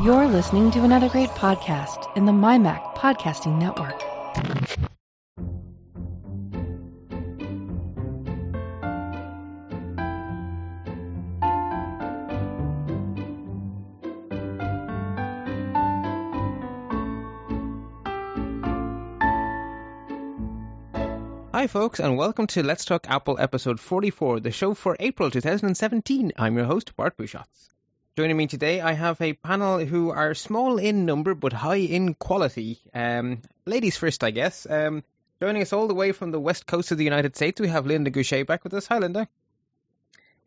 You're listening to another great podcast in the MyMac Podcasting Network. Hi, folks, and welcome to Let's Talk Apple episode 44, the show for April 2017. I'm your host, Bart Busschots. Joining me today, I have a panel who are small in number but high in quality. Um, ladies first, I guess. Um, joining us all the way from the west coast of the United States, we have Linda Goucher back with us. Hi, Linda.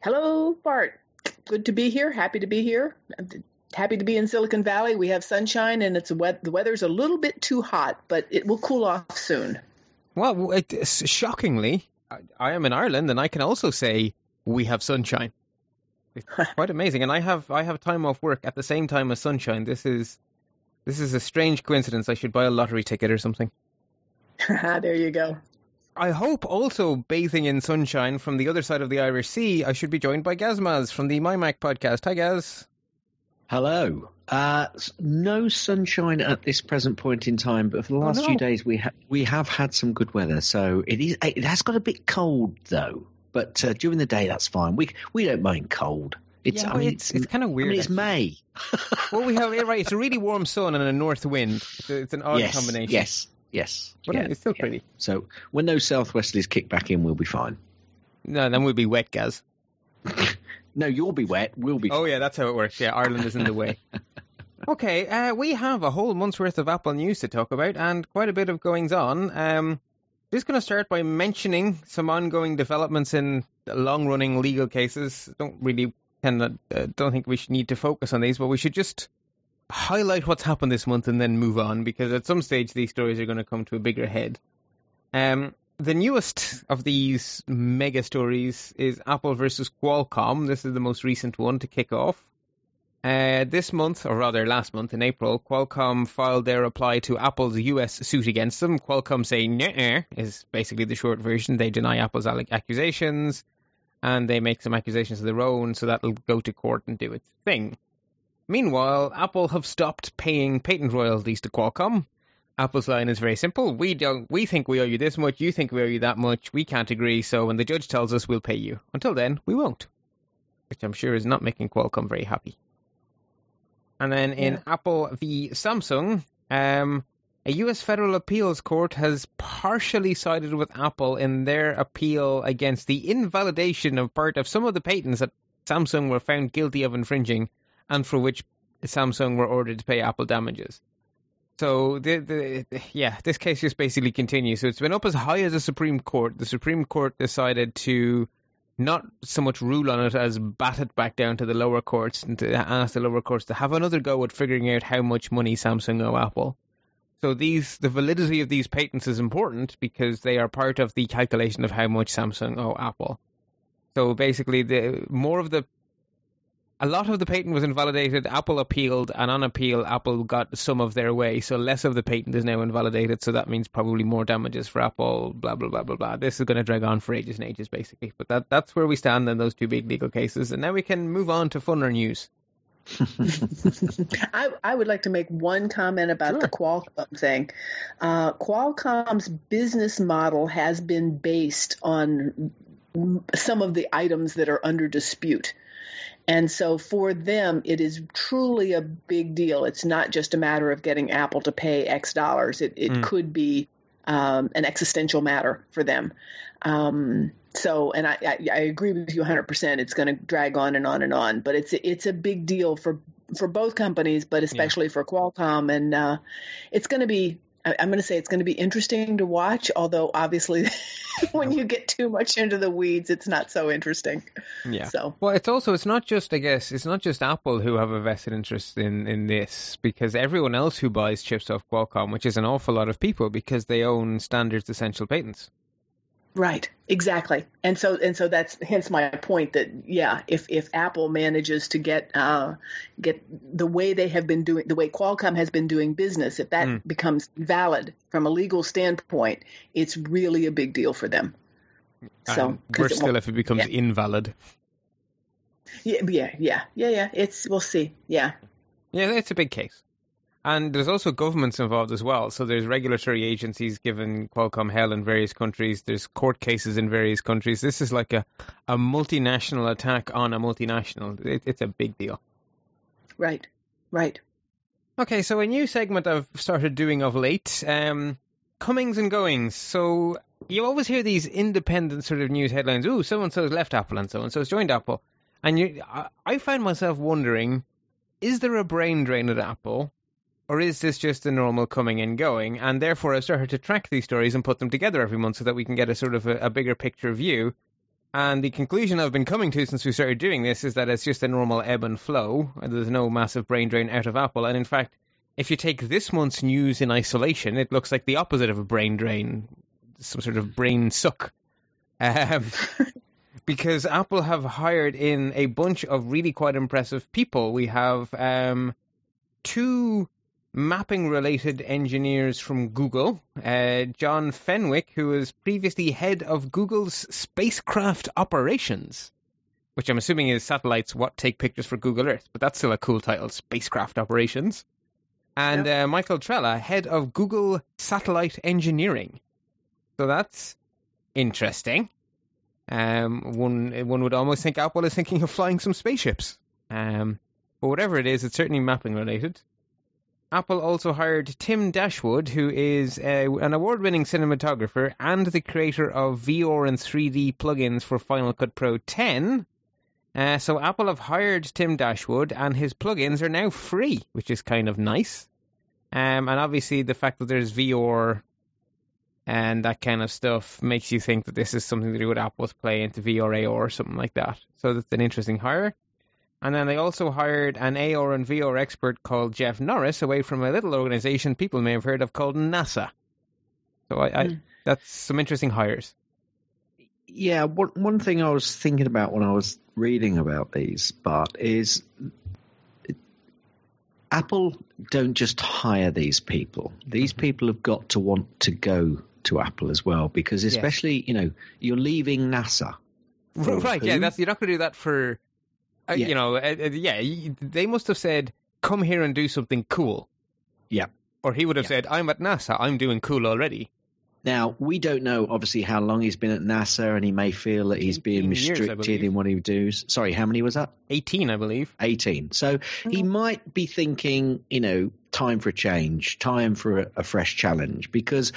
Hello, Bart. Good to be here. Happy to be here. Happy to be in Silicon Valley. We have sunshine and it's the weather's a little bit too hot, but it will cool off soon. Well, it, shockingly, I, I am in Ireland, and I can also say we have sunshine. It's quite amazing, and I have I have time off work at the same time as sunshine. This is this is a strange coincidence. I should buy a lottery ticket or something. there you go. I hope also bathing in sunshine from the other side of the Irish Sea. I should be joined by Gazmaz from the MyMac podcast. Hi, Gaz. Hello. Uh, no sunshine at this present point in time, but for the last oh, no. few days we ha- we have had some good weather. So it is it has got a bit cold though, but uh, during the day that's fine. We we don't mind cold. It's yeah, I mean, it's, it's kind of weird. I mean, it's May. well, we have right. It's a really warm sun and a north wind. It's, it's an odd yes, combination. Yes, yes, but yeah, it's still yeah. pretty. So when those southwesterlies kick back in, we'll be fine. No, then we'll be wet, Gaz. no, you'll be wet. We'll be. Oh yeah, that's how it works. Yeah, Ireland is in the way. Okay, uh, we have a whole month's worth of Apple news to talk about and quite a bit of goings on. Um, just going to start by mentioning some ongoing developments in long running legal cases. Don't really tend uh, don't think we should need to focus on these, but we should just highlight what's happened this month and then move on because at some stage these stories are going to come to a bigger head. Um, the newest of these mega stories is Apple versus Qualcomm. This is the most recent one to kick off. Uh, this month, or rather last month in April, Qualcomm filed their reply to Apple's US suit against them. Qualcomm saying nah is basically the short version. They deny Apple's accusations and they make some accusations of their own, so that'll go to court and do its thing. Meanwhile, Apple have stopped paying patent royalties to Qualcomm. Apple's line is very simple. We don't we think we owe you this much, you think we owe you that much, we can't agree, so when the judge tells us we'll pay you. Until then, we won't. Which I'm sure is not making Qualcomm very happy. And then in yeah. Apple v Samsung, um, a U.S. federal appeals court has partially sided with Apple in their appeal against the invalidation of part of some of the patents that Samsung were found guilty of infringing and for which Samsung were ordered to pay Apple damages. So, the, the, yeah, this case just basically continues. So, it's been up as high as the Supreme Court. The Supreme Court decided to not so much rule on it as bat it back down to the lower courts and to ask the lower courts to have another go at figuring out how much money Samsung owe Apple. So these the validity of these patents is important because they are part of the calculation of how much Samsung owe Apple. So basically, the more of the a lot of the patent was invalidated. Apple appealed, and on appeal, Apple got some of their way. So less of the patent is now invalidated. So that means probably more damages for Apple. Blah blah blah blah blah. This is going to drag on for ages and ages, basically. But that that's where we stand in those two big legal cases. And now we can move on to funner news. I, I would like to make one comment about sure. the Qualcomm thing. Uh, Qualcomm's business model has been based on some of the items that are under dispute. And so for them, it is truly a big deal. It's not just a matter of getting Apple to pay X dollars. It, it mm. could be um, an existential matter for them. Um, so, and I, I, I, agree with you 100%. It's going to drag on and on and on, but it's it's a big deal for for both companies, but especially yeah. for Qualcomm, and uh, it's going to be I, am going to say it's going to be interesting to watch, although obviously when you get too much into the weeds, it's not so interesting. Yeah. So well, it's also it's not just I guess it's not just Apple who have a vested interest in in this because everyone else who buys chips off Qualcomm, which is an awful lot of people, because they own Standards Essential Patents. Right, exactly, and so and so that's hence my point that yeah, if if Apple manages to get uh, get the way they have been doing, the way Qualcomm has been doing business, if that mm. becomes valid from a legal standpoint, it's really a big deal for them. So worse still if it becomes yeah. invalid. Yeah, yeah, yeah, yeah, yeah. It's we'll see. Yeah. Yeah, it's a big case. And there's also governments involved as well. So there's regulatory agencies giving Qualcomm hell in various countries. There's court cases in various countries. This is like a, a multinational attack on a multinational. It, it's a big deal. Right, right. Okay, so a new segment I've started doing of late, um, comings and goings. So you always hear these independent sort of news headlines. Ooh, so and so's left Apple and so and so's joined Apple. And you, I, I find myself wondering, is there a brain drain at Apple? Or is this just a normal coming and going? And therefore, I've started to track these stories and put them together every month so that we can get a sort of a, a bigger picture view. And the conclusion I've been coming to since we started doing this is that it's just a normal ebb and flow. There's no massive brain drain out of Apple. And in fact, if you take this month's news in isolation, it looks like the opposite of a brain drain, some sort of brain suck. Um, because Apple have hired in a bunch of really quite impressive people. We have um, two mapping related engineers from Google. Uh, John Fenwick, who was previously head of Google's spacecraft operations, which I'm assuming is satellites what take pictures for Google Earth, but that's still a cool title, spacecraft operations. And uh, Michael Trella, head of Google satellite engineering. So that's interesting. Um, one one would almost think Apple is thinking of flying some spaceships. Um, but whatever it is, it's certainly mapping related. Apple also hired Tim Dashwood, who is uh, an award winning cinematographer and the creator of VR and 3D plugins for Final Cut Pro 10. Uh, so Apple have hired Tim Dashwood, and his plugins are now free, which is kind of nice. Um, and obviously, the fact that there's VR and that kind of stuff makes you think that this is something to do with Apple's play into VR AR or something like that. So that's an interesting hire. And then they also hired an AR and VR expert called Jeff Norris away from a little organization people may have heard of called NASA. So I, I mm. that's some interesting hires. Yeah, one one thing I was thinking about when I was reading about these, Bart, is Apple don't just hire these people. These mm-hmm. people have got to want to go to Apple as well, because especially yes. you know you're leaving NASA. Right, who? yeah, that's you're not going to do that for uh, yeah. You know, uh, uh, yeah, they must have said, "Come here and do something cool." Yeah. Or he would have yeah. said, "I'm at NASA. I'm doing cool already." Now we don't know, obviously, how long he's been at NASA, and he may feel that he's being restricted years, in what he does. Sorry, how many was that? Eighteen, I believe. Eighteen. So he mm-hmm. might be thinking, you know, time for a change, time for a, a fresh challenge, because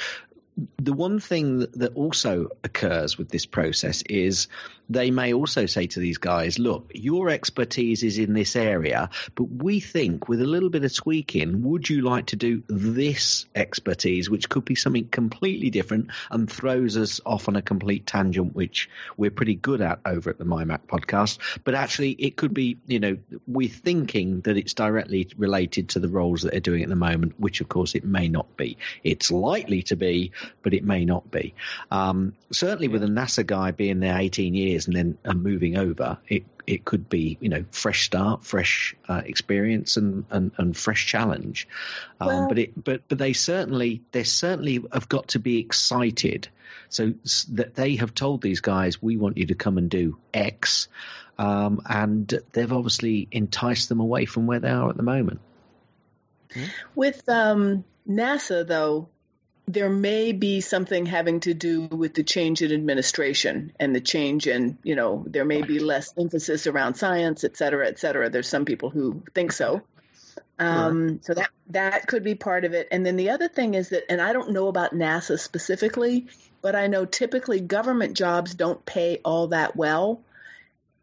the one thing that also occurs with this process is they may also say to these guys, look, your expertise is in this area, but we think with a little bit of tweaking, would you like to do this expertise, which could be something completely different and throws us off on a complete tangent, which we're pretty good at over at the MyMac podcast. But actually, it could be, you know, we're thinking that it's directly related to the roles that they're doing at the moment, which of course it may not be. It's likely to be, but it may not be. Um, certainly, with a NASA guy being there 18 years years and then uh, moving over, it it could be you know fresh start, fresh uh, experience, and, and, and fresh challenge. Um, well, but it but but they certainly they certainly have got to be excited. So that they have told these guys, we want you to come and do X, um, and they've obviously enticed them away from where they are at the moment. With um, NASA, though, there may be something having to do with the change in administration and the change in, you know, there may be less emphasis around science, et cetera, et cetera. There's some people who think so. Um, So that that could be part of it. And then the other thing is that, and I don't know about NASA specifically, but I know typically government jobs don't pay all that well.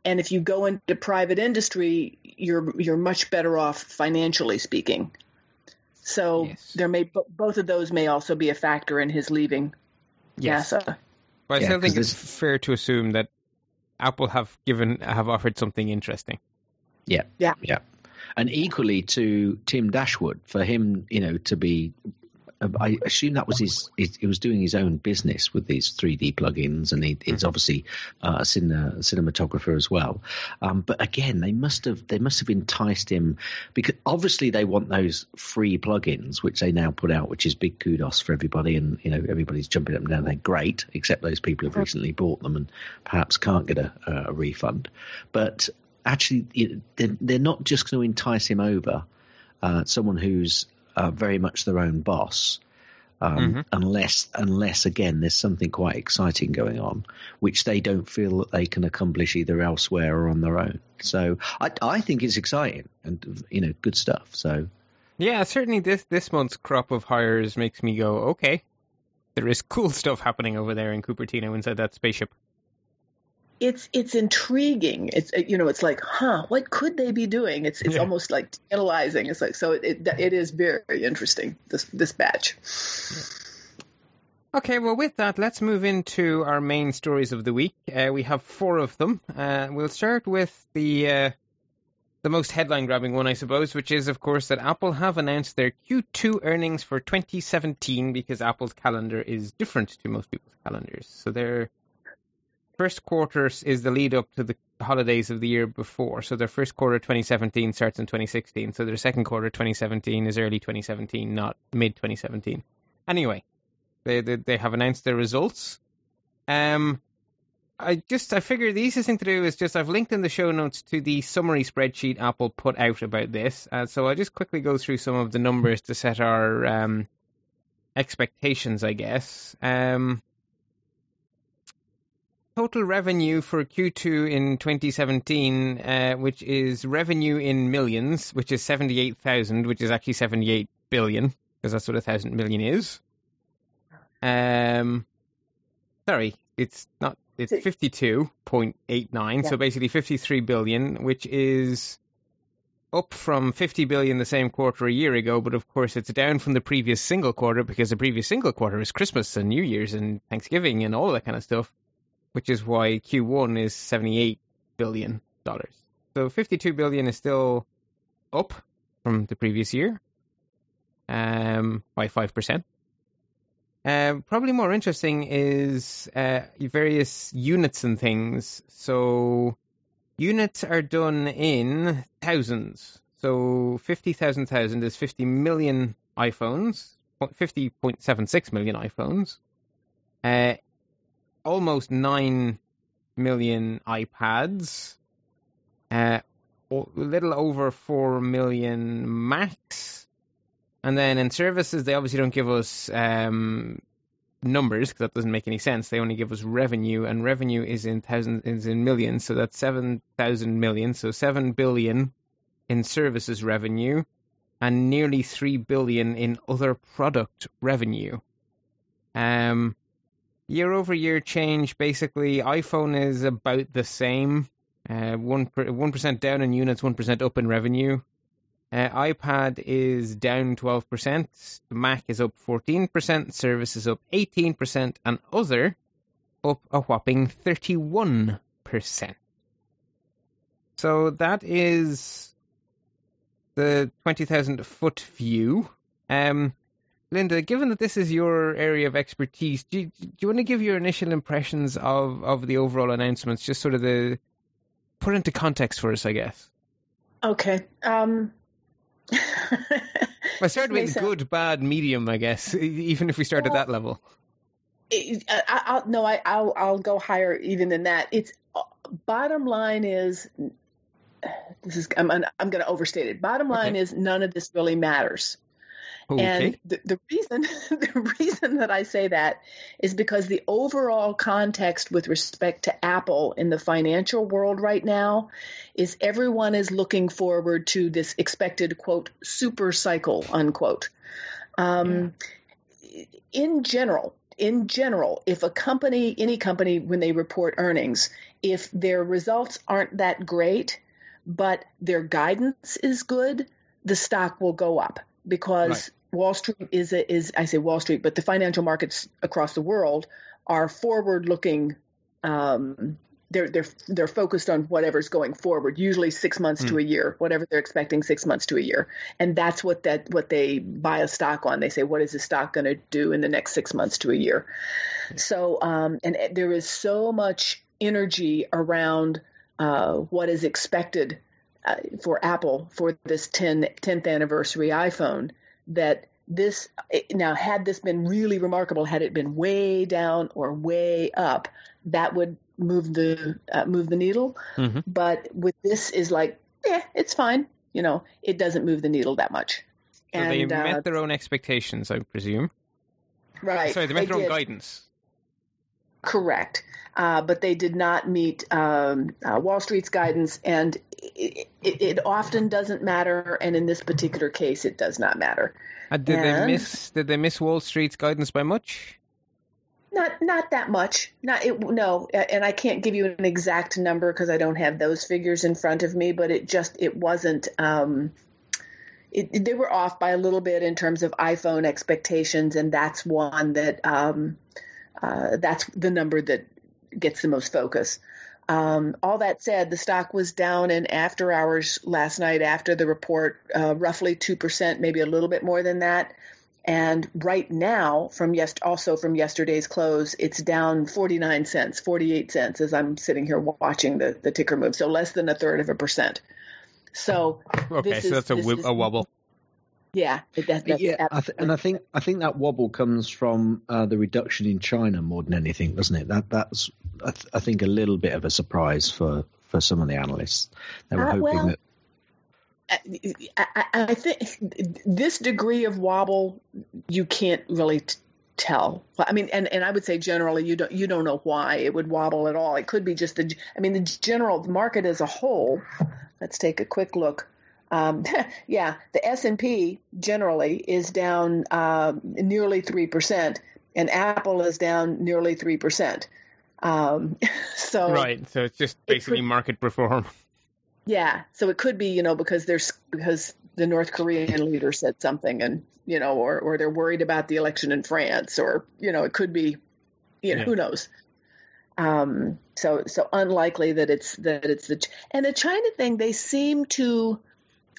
And if you go into private industry, you're you're much better off financially speaking. So yes. there may both of those may also be a factor in his leaving yes. NASA. Well, I yeah, still think it's fair to assume that Apple have given have offered something interesting. Yeah, yeah, yeah. And equally to Tim Dashwood, for him, you know, to be I assume that was his, his, He was doing his own business with these 3D plugins, and he, he's mm-hmm. obviously uh, a, cine, cinematographer as well. Um, but again, they must have they must have enticed him because obviously they want those free plugins, which they now put out, which is big kudos for everybody, and you know everybody's jumping up and down. They're great, except those people who've recently bought them and perhaps can't get a, a refund. But actually, they're, they're not just going to entice him over uh, someone who's uh, very much their own boss. Um, Mm-hmm. Unless, unless again, there's something quite exciting going on, which they don't feel that they can accomplish either elsewhere or on their own. So I, I think it's exciting and you know good stuff. So Yeah, certainly this this month's crop of hires makes me go, okay, there is cool stuff happening over there in Cupertino inside that spaceship. It's it's intriguing. It's you know, it's like, huh, what could they be doing? It's it's Yeah. almost like tantalizing. It's like so it it, it is very interesting this this batch. Okay, well, with that, let's move into our main stories of the week. Uh, we have four of them. Uh, we'll start with the uh, the most headline grabbing one, I suppose, which is, of course, that Apple have announced their Q2 earnings for 2017 because Apple's calendar is different to most people's calendars. So their first quarter is the lead up to the holidays of the year before. So their first quarter 2017 starts in 2016. So their second quarter 2017 is early 2017, not mid 2017. Anyway, they, they they have announced their results. Um, I just I figure the easiest thing to do is just I've linked in the show notes to the summary spreadsheet Apple put out about this. Uh, so I'll just quickly go through some of the numbers to set our um, expectations, I guess. Um, total revenue for Q2 in 2017, uh, which is revenue in millions, which is 78,000, which is actually 78 billion, because that's what a thousand million is. Um, sorry, it's not. It's Six. fifty-two point eight nine. So basically fifty-three billion, which is up from fifty billion the same quarter a year ago. But of course, it's down from the previous single quarter because the previous single quarter is Christmas and New Year's and Thanksgiving and all that kind of stuff. Which is why Q1 is seventy-eight billion dollars. So fifty-two billion is still up from the previous year, um, by five percent. Um, probably more interesting is uh, various units and things. So units are done in thousands. So 50,000 thousand is 50 million iPhones, 50.76 million iPhones, uh, almost 9 million iPads, uh, a little over 4 million Macs, and then in services, they obviously don't give us um, numbers because that doesn't make any sense. They only give us revenue, and revenue is in thousands, is in millions. So that's seven thousand million. So seven billion in services revenue, and nearly three billion in other product revenue. Um, year over year change, basically, iPhone is about the same. Uh, one one percent down in units, one percent up in revenue. Uh, iPad is down 12%, the Mac is up 14%, Service is up 18%, and other up a whopping 31%. So that is the 20,000 foot view. Um, Linda, given that this is your area of expertise, do you, do you want to give your initial impressions of, of the overall announcements, just sort of the put into context for us, I guess? Okay. Um, I started with good, bad, medium, I guess, even if we start at that level. it- I, I- no, I, I'll, I'll go higher even than that. It's bottom line is this is I'm, I'm going to overstate it. Bottom line Okay. is none of this really matters. Okay. And the, the reason the reason that I say that is because the overall context with respect to Apple in the financial world right now is everyone is looking forward to this expected quote super cycle unquote. Um, In general, in general, if a company, any company, when they report earnings, if their results aren't that great, but their guidance is good, the stock will go up because. Wall Street is a, is I say Wall Street, but the financial markets across the world are forward looking. Um, they're they're they're focused on whatever's going forward, usually six months to a year, whatever they're expecting six months to a year, and that's what that what they buy a stock on. They say, what is the stock going to do in the next six months to a year? So, um, and there is so much energy around uh, what is expected uh, for Apple for this 10, 10th anniversary iPhone that this now had this been really remarkable had it been way down or way up that would move the uh, move the needle Mhm. but with this is like yeah it's fine you know, it doesn't move the needle that much. So and they uh, met their own expectations, I presume. right, Sorry, they met their own did. guidance. Correct. Uh, but they did not meet um, uh, Wall Street's guidance, and it, it, it often doesn't matter. And in this particular case, it does not matter. Uh, did they miss? Did they miss Wall Street's guidance by much? Not not that much. Not it. No, and I can't give you an exact number because I don't have those figures in front of me. But it just it wasn't. Um, it, they were off by a little bit in terms of iPhone expectations, and that's one that um, uh, that's the number that gets the most focus. Um, all that said, the stock was down in after hours last night after the report, uh, roughly two percent, maybe a little bit more than that. And right now, from yes, also from yesterday's close, it's down 49 cents, 48 cents as I'm sitting here watching the, the ticker move. So less than a third of a percent. So Okay, so is- that's a, this wi- is- a wobble. Yeah, it, yeah, I th- and I think I think that wobble comes from uh, the reduction in China more than anything, doesn't it? That that's I, th- I think a little bit of a surprise for, for some of the analysts. They were Uh, hoping well, that I, I, I think this degree of wobble you can't really t- tell. I mean, and, and I would say generally you don't you don't know why it would wobble at all. It could be just the. I mean, the general market as a whole. Let's take a quick look. Um, yeah, the S and P generally is down um, nearly three percent, and Apple is down nearly three percent. Um, so Right, so it's just It basically could- market perform. yeah, so it could be, you know, because there's because the North Korean leader said something, and you know, or or they're worried about the election in France, or you know, it could be, you know, Yeah. who knows. Um, so so unlikely that it's that it's the and the China thing. They seem to,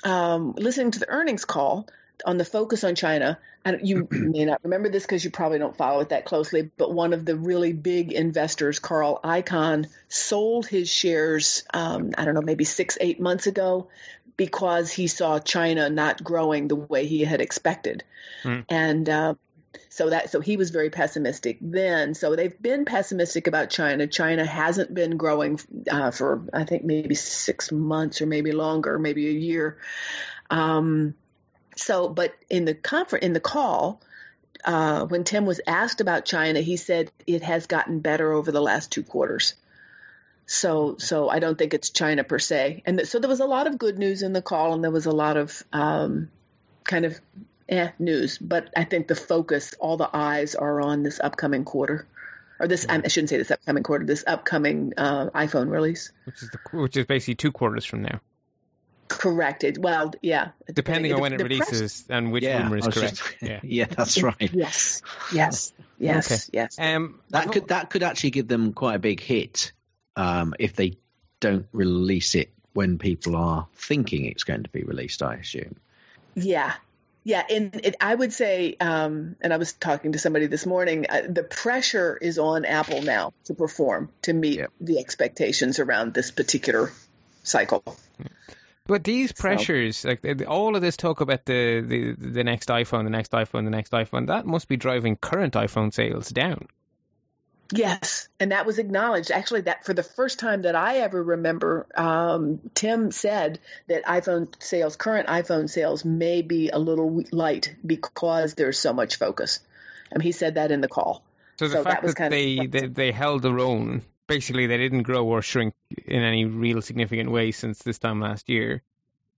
um, listening to the earnings call on the focus on China. Don't, you may not remember this because you probably don't follow it that closely, but one of the really big investors, Carl Icahn, sold his shares, um, I don't know, maybe six, eight months ago because he saw China not growing the way he had expected. Hmm. And uh, so that so he was very pessimistic then. So they've been pessimistic about China. China hasn't been growing uh, for I think maybe six months or maybe longer, maybe a year. Um, so, but in the conference, in the call, uh, when Tim was asked about China, he said it has gotten better over the last two quarters. So, so I don't think it's China per se. And th- so there was a lot of good news in the call, and there was a lot of um, kind of eh news. But I think the focus, all the eyes are on this upcoming quarter, or this. I shouldn't say this upcoming quarter. This upcoming uh, iPhone release. which is the, which is basically two quarters from now, Correct. It, well, yeah. depending on The- when it the press- releases and which yeah, rumor is correct. just- yeah. yeah, that's right. Yes. Yes. Yes. Okay. Yes. Um, That could that could actually give them quite a big hit um, if they don't release it when people are thinking it's going to be released. I assume. Yeah. Yeah, and it, I would say, um, and I was talking to somebody this morning. Uh, the pressure is on Apple now to perform to meet the expectations around this particular cycle. But these So- pressures, like all of this talk about the, the the next iPhone, the next iPhone, the next iPhone, that must be driving current iPhone sales down. Yes, and that was acknowledged. Actually, that for the first time that I ever remember, um, Tim said that iPhone sales, current iPhone sales, may be a little light because there's so much focus. And he said that in the call. So the So that fact was that, kind of they, they they held their own, basically they didn't grow or shrink in any real significant way since this time last year,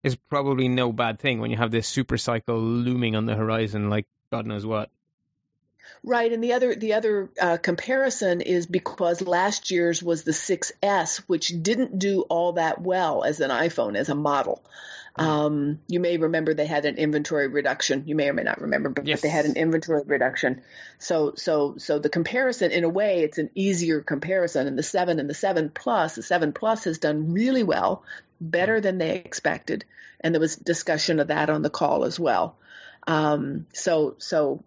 is probably no bad thing when you have this super cycle looming on the horizon, like God knows what. Right, and the other the other uh, comparison is because last year's was the 6S, which didn't do all that well as an iPhone as a model. Um, you may remember they had an inventory reduction. You may or may not remember, but, Yes. they had an inventory reduction. So so so the comparison, in a way, it's an easier comparison. And the seven and the seven plus, the seven plus has done really well, better than they expected, and there was discussion of that on the call as well. Um, so so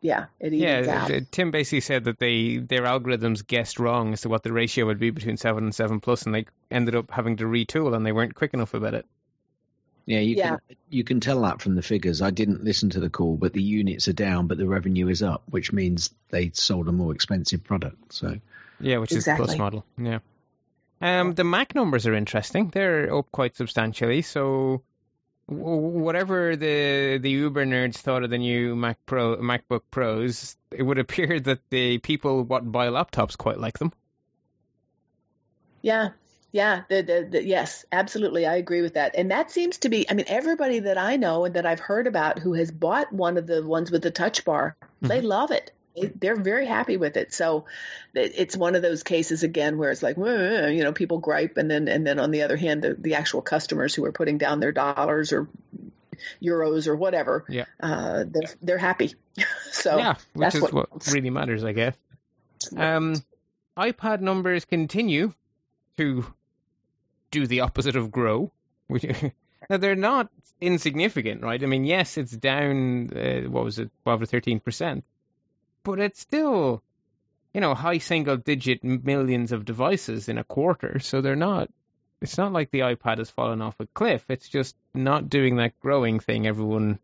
yeah, it evens Yeah, out. th- Tim basically said that they their algorithms guessed wrong as to what the ratio would be between seven and seven plus, and they ended up having to retool, and they weren't quick enough about it. Yeah, you Yeah. can you can tell that from the figures. I didn't listen to the call, but the units are down, but the revenue is up, which means they sold a more expensive product. So Yeah, which is the plus model. Yeah. Um, the Mac numbers are interesting. They're up quite substantially. So whatever the the Uber nerds thought of the new Mac Pro MacBook Pros, it would appear that the people what buy laptops quite like them. Yeah, yeah, the, the, the, yes, absolutely. I agree with that. And that seems to be, I mean, everybody that I know and that I've heard about who has bought one of the ones with the touch bar, mm-hmm. they love it. They're very happy with it. So it's one of those cases again where it's like, you know, people gripe, and then and then on the other hand, the, the actual customers who are putting down their dollars or euros or whatever, yeah, uh, they're they're happy. so yeah, which is what, what really matters, I guess. Um, iPad numbers continue to do the opposite of grow. Which, now they're not insignificant, right? I mean, yes, it's down. Uh, what was it, twelve or thirteen percent, but it's still, you know, high single-digit millions of devices in a quarter. So they're not. It's not like the iPad has fallen off a cliff. It's just not doing that growing thing everyone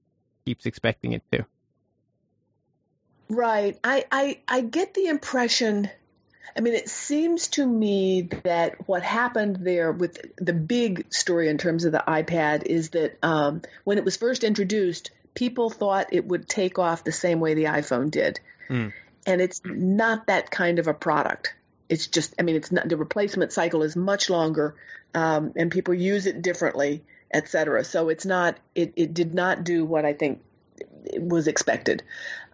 keeps expecting it to. Right. I I, I get the impression I mean, it seems to me that what happened there with the big story in terms of the iPad is that um, when it was first introduced, people thought it would take off the same way the iPhone did. Mm. And it's not that kind of a product. It's just, I mean, it's not the replacement cycle is much longer, um, and people use it differently, et cetera. So it's not, it, it did not do what I think was expected.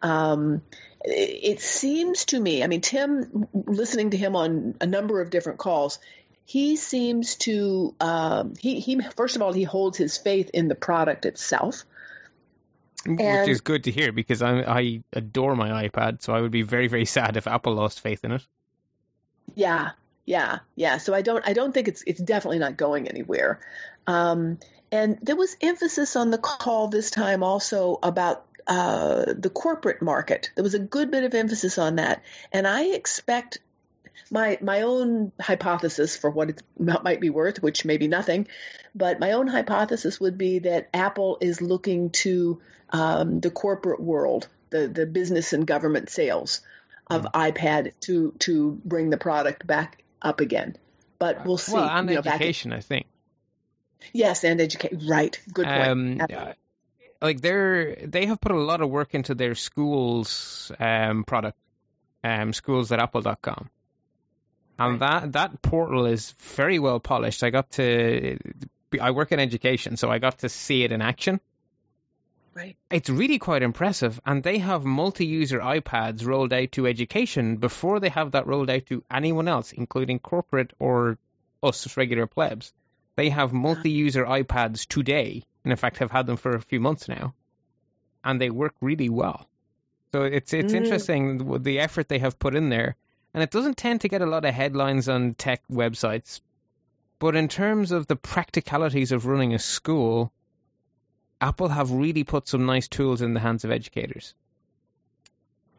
Um, it seems to me, I mean, Tim, listening to him on a number of different calls, he seems to um, he he first of all he holds his faith in the product itself, which is good to hear because I I adore my iPad, so I would be very very sad if Apple lost faith in it. Yeah, yeah, yeah. So I don't I don't think it's it's definitely not going anywhere. Um, and there was emphasis on the call this time also about uh, the corporate market. There was a good bit of emphasis on that, and I expect my my own hypothesis for what it might be worth, which may be nothing, but my own hypothesis would be that Apple is looking to um, the corporate world, the the business and government sales of mm. iPad to to bring the product back up again. But we'll see. Well, and you know, education, I think. Yes, and education. Right. Good point. Um, like they're they have put a lot of work into their schools um, product, um, schools at apple.com. And that that portal is very well polished. I got to I work in education, so I got to see it in action. Right. It's really quite impressive, and they have multi-user iPads rolled out to education before they have that rolled out to anyone else, including corporate or us regular plebs. They have multi-user iPads today and in fact have had them for a few months now, and they work really well. So it's it's mm. interesting the effort they have put in there, and it doesn't tend to get a lot of headlines on tech websites. But in terms of the practicalities of running a school, Apple have really put some nice tools in the hands of educators.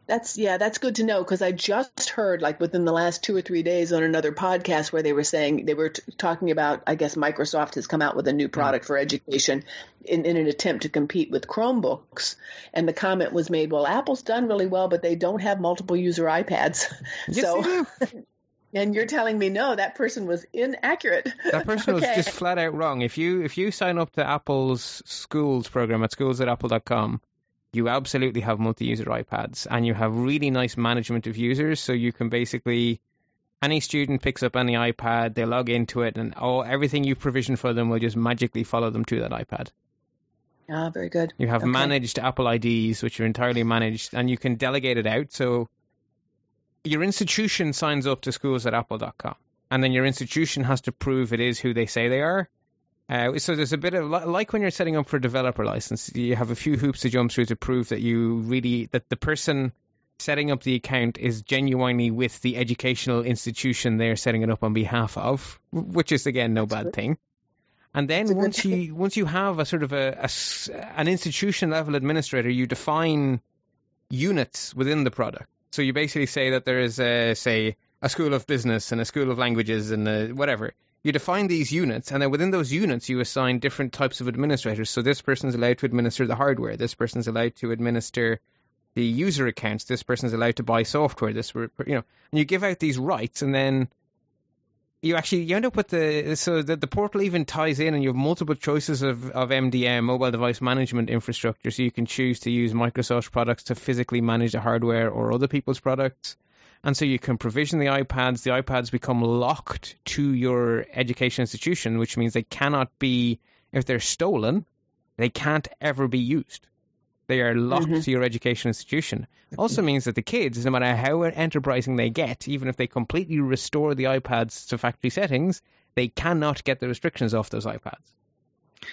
That's yeah, that's good to know because I just heard like within the last two or three days on another podcast where they were saying they were t- talking about I guess Microsoft has come out with a new mm-hmm. product for education in, in an attempt to compete with Chromebooks, and the comment was made, well, Apple's done really well, but they don't have multiple user iPads, yes, so. And you're telling me no, that person was inaccurate. That person okay. was just flat out wrong. If you if you sign up to Apple's schools program at schools at apple.com, you absolutely have multi-user iPads and you have really nice management of users. So you can basically any student picks up any iPad, they log into it, and all everything you provision for them will just magically follow them to that iPad. Ah, very good. You have okay. managed Apple IDs, which are entirely managed, and you can delegate it out. So your institution signs up to schools at apple.com, and then your institution has to prove it is who they say they are. Uh, so there's a bit of like when you're setting up for a developer license, you have a few hoops to jump through to prove that you really that the person setting up the account is genuinely with the educational institution they're setting it up on behalf of, which is again no bad thing. And then once you once you have a sort of a, a an institution level administrator, you define units within the product. So you basically say that there is a say a school of business and a school of languages and a, whatever you define these units, and then within those units, you assign different types of administrators. So this person is allowed to administer the hardware. This person is allowed to administer the user accounts. This person is allowed to buy software. This, you know, and you give out these rights, and then you actually you end up with the so that the portal even ties in and you have multiple choices of, of MDM mobile device management infrastructure so you can choose to use Microsoft products to physically manage the hardware or other people's products and so you can provision the iPads the iPads become locked to your education institution which means they cannot be if they're stolen they can't ever be used they are locked mm-hmm. to your education institution. Also means that the kids, no matter how enterprising they get, even if they completely restore the iPads to factory settings, they cannot get the restrictions off those iPads.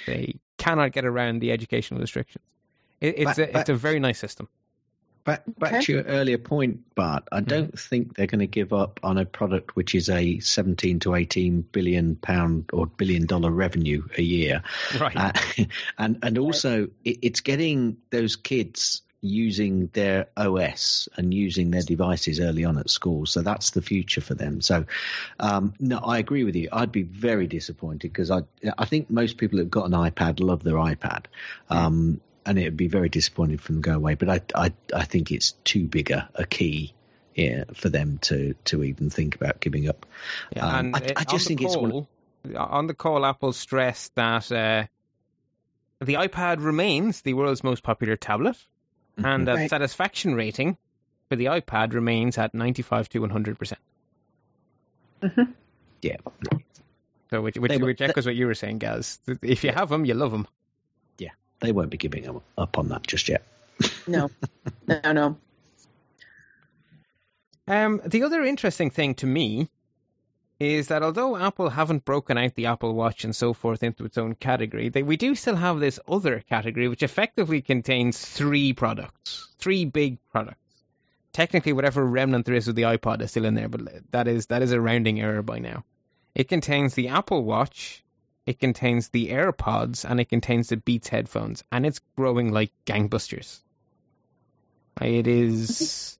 They cannot get around the educational restrictions. It, it's, but, a, but, it's a very nice system. Back, back okay. to your earlier point, Bart, I don't mm. think they're going to give up on a product which is a 17 to 18 billion pound or billion dollar revenue a year. Right. Uh, and, and also, it, it's getting those kids using their OS and using their devices early on at school. So that's the future for them. So, um, no, I agree with you. I'd be very disappointed because I, I think most people who've got an iPad love their iPad. Um, and it would be very disappointing for them to go away. But I, I, I think it's too big a, a key yeah, for them to, to even think about giving up. Yeah, um, and I, I just think call, it's one... on the call. Apple stressed that uh, the iPad remains the world's most popular tablet, mm-hmm. and that right. satisfaction rating for the iPad remains at ninety five to one hundred percent. Mm-hmm. Yeah. So which which, which echoes what you were saying, Gaz. If you have them, you love them they won't be giving up on that just yet. no, no, no. Um, the other interesting thing to me is that although Apple haven't broken out the Apple Watch and so forth into its own category, they, we do still have this other category which effectively contains three products, three big products. Technically, whatever remnant there is of the iPod is still in there, but that is that is a rounding error by now. It contains the Apple Watch, it contains the AirPods and it contains the Beats headphones, and it's growing like gangbusters. It is,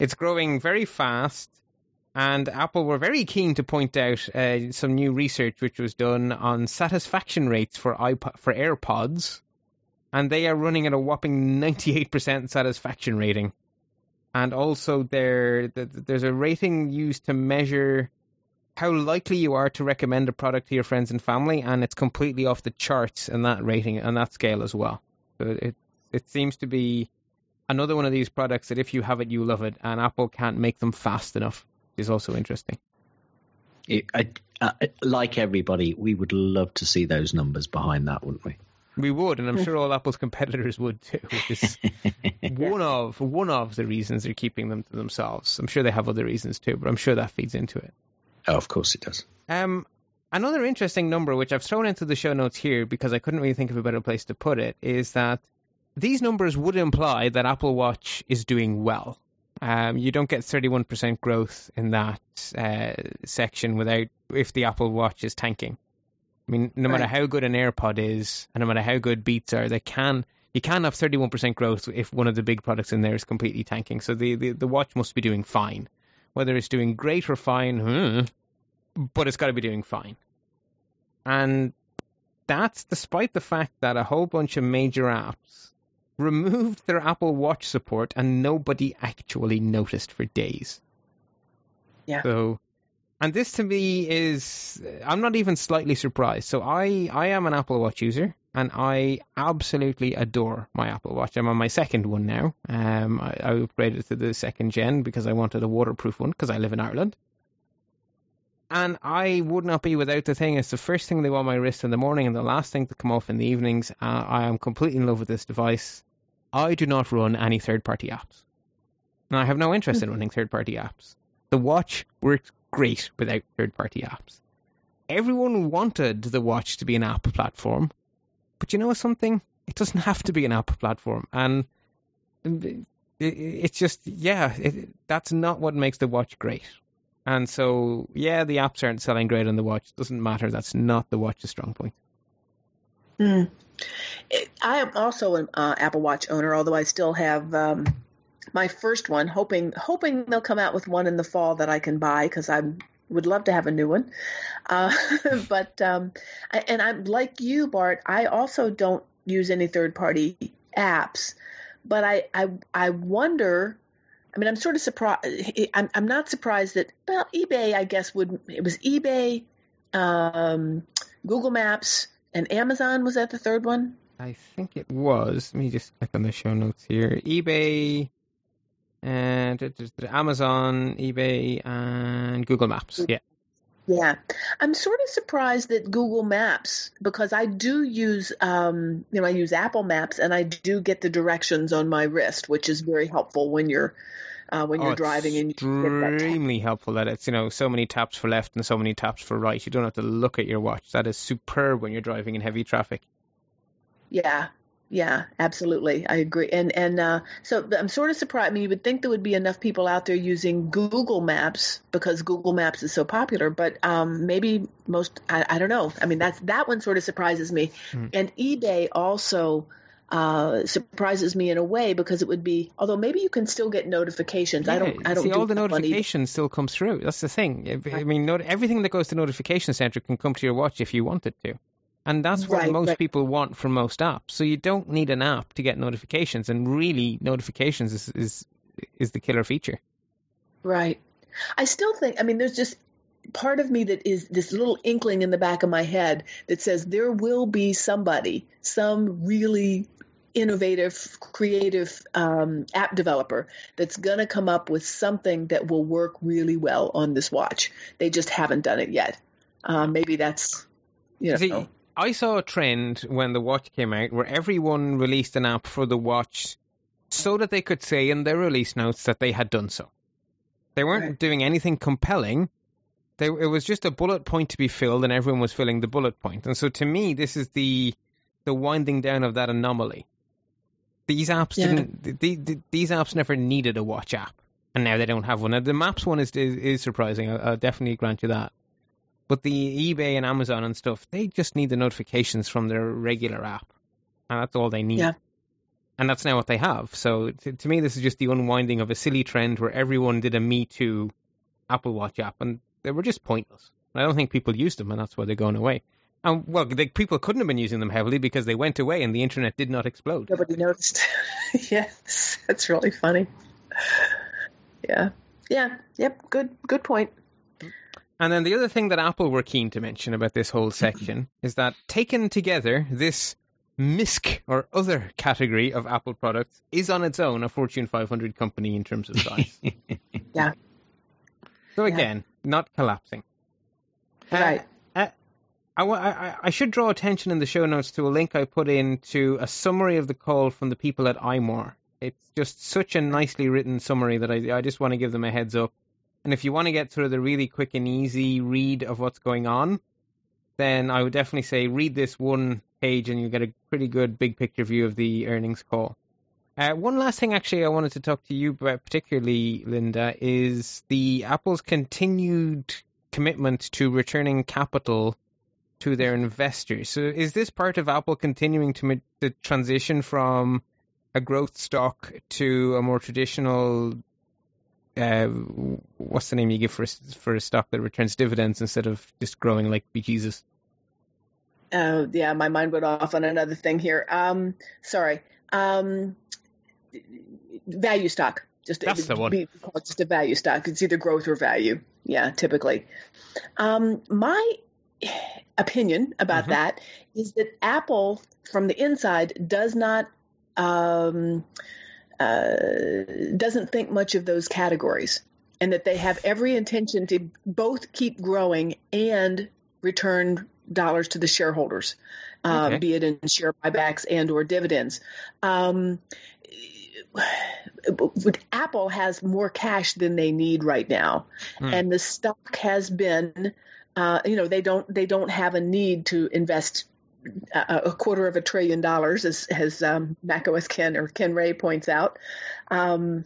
it's growing very fast, and Apple were very keen to point out uh, some new research which was done on satisfaction rates for iPod, for AirPods, and they are running at a whopping 98% satisfaction rating. And also, there there's a rating used to measure how likely you are to recommend a product to your friends and family, and it's completely off the charts in that rating and that scale as well. So it it seems to be another one of these products that if you have it, you love it, and Apple can't make them fast enough. Is also interesting. It, I, uh, like everybody, we would love to see those numbers behind that, wouldn't we? We would, and I'm sure all Apple's competitors would too. Which is one of one of the reasons they're keeping them to themselves. I'm sure they have other reasons too, but I'm sure that feeds into it. Oh, of course it does. Um, another interesting number, which I've thrown into the show notes here because I couldn't really think of a better place to put it, is that these numbers would imply that Apple Watch is doing well. Um, you don't get 31% growth in that uh, section without if the Apple Watch is tanking. I mean, no matter how good an AirPod is, and no matter how good Beats are, they can you can have 31% growth if one of the big products in there is completely tanking. So the, the, the watch must be doing fine. Whether it's doing great or fine, hmm, but it's got to be doing fine. And that's despite the fact that a whole bunch of major apps removed their Apple Watch support and nobody actually noticed for days. Yeah. So, and this to me is, I'm not even slightly surprised. So I, I am an Apple Watch user and I absolutely adore my Apple Watch. I'm on my second one now. Um, I, I upgraded to the second gen because I wanted a waterproof one because I live in Ireland. And I would not be without the thing. It's the first thing they on my wrist in the morning and the last thing to come off in the evenings. Uh, I am completely in love with this device. I do not run any third party apps. And I have no interest in running third party apps. The watch works great without third party apps. Everyone wanted the watch to be an app platform but you know something? It doesn't have to be an app platform, and it's just yeah, it, that's not what makes the watch great. And so yeah, the apps aren't selling great on the watch. It doesn't matter. That's not the watch's strong point. Mm. I am also an uh, Apple Watch owner, although I still have um, my first one. Hoping hoping they'll come out with one in the fall that I can buy because I'm would love to have a new one. Uh, but um, and I'm like you, Bart. I also don't use any third party apps, but I I I wonder I mean, I'm sort of surprised. I'm, I'm not surprised that well, eBay, I guess would it was eBay, um, Google Maps, and Amazon. Was that the third one? I think it was. Let me just click on the show notes here. eBay, and Amazon, eBay, and Google Maps. Yeah. Yeah, I'm sort of surprised that Google Maps because I do use, um, you know, I use Apple Maps and I do get the directions on my wrist, which is very helpful when you're uh, when oh, you're driving and extremely helpful that it's you know so many taps for left and so many taps for right. You don't have to look at your watch. That is superb when you're driving in heavy traffic. Yeah, yeah, absolutely. I agree. And and uh, so I'm sort of surprised. I mean, you would think there would be enough people out there using Google Maps because Google Maps is so popular, but um, maybe most. I, I, don't know. I mean, that's that one sort of surprises me. Mm. And eBay also uh, surprises me in a way because it would be. Although maybe you can still get notifications. Yeah, I don't. I don't see do all the notifications still comes through. That's the thing. I mean, not, everything that goes to Notification Center can come to your watch if you want it to. And that's what right, most right. people want from most apps. So you don't need an app to get notifications, and really, notifications is is, is the killer feature. Right. I still think. I mean, there's just part of me that is this little inkling in the back of my head that says there will be somebody, some really innovative, creative um, app developer that's going to come up with something that will work really well on this watch. They just haven't done it yet. Uh, maybe that's you know. See, I saw a trend when the watch came out where everyone released an app for the watch so that they could say in their release notes that they had done so. They weren't Right. doing anything compelling. They, it was just a bullet point to be filled, and everyone was filling the bullet point. And so, to me, this is the the winding down of that anomaly. These apps Yeah. didn't. The, the, these apps never needed a watch app, and now they don't have one. Now, the Maps one is is, is surprising. I, I'll definitely grant you that. But the eBay and Amazon and stuff, they just need the notifications from their regular app, and that's all they need. Yeah. And that's now what they have. So to, to me, this is just the unwinding of a silly trend where everyone did a Me Too Apple Watch app, and they were just pointless. I don't think people used them, and that's why they're going away. And well, people couldn't have been using them heavily because they went away and the internet did not explode. Nobody noticed. yes, that's really funny. Yeah. Yeah. Yep. Good. Good point. And then the other thing that Apple were keen to mention about this whole section is that taken together, this MISC or other category of Apple products is on its own a Fortune 500 company in terms of size. Yeah. So Yeah. again, not collapsing. Uh, Right. uh, I, I, I- I should draw attention in the show notes to a link I put in to a summary of the call from the people at iMore. It's just such a nicely written summary that I, I just want to give them a heads up. And if you want to get of the really quick and easy read of what's going on, then I would definitely say read this one page and you'll get a pretty good big picture view of the earnings call. Uh, one last thing, actually, I wanted to talk to you about, particularly, Linda, is the Apple's continued commitment to returning capital to their investors. So, is this part of Apple continuing to ma- the transition from a growth stock to a more traditional? Uh, what's the name you give for a, for a stock that returns dividends instead of just growing like bejesus? Uh, yeah, my mind went off on another thing here. Um, sorry. Um, value stock. Just That's the one. Be just a value stock. It's either growth or value. Yeah, typically. Um, my opinion about Mhm. that is that Apple, from the inside, does not um, uh, doesn't think much of those categories, and that they have every intention to both keep growing and return dollars to the shareholders, uh, Okay. be it in share buybacks and or dividends. Um, Apple has more cash than they need right now, Hmm. and the stock has been, uh, you know, they don't they don't have a need to invest a, a quarter of a trillion dollars, as as um, macOS Ken or Ken Ray points out. Um,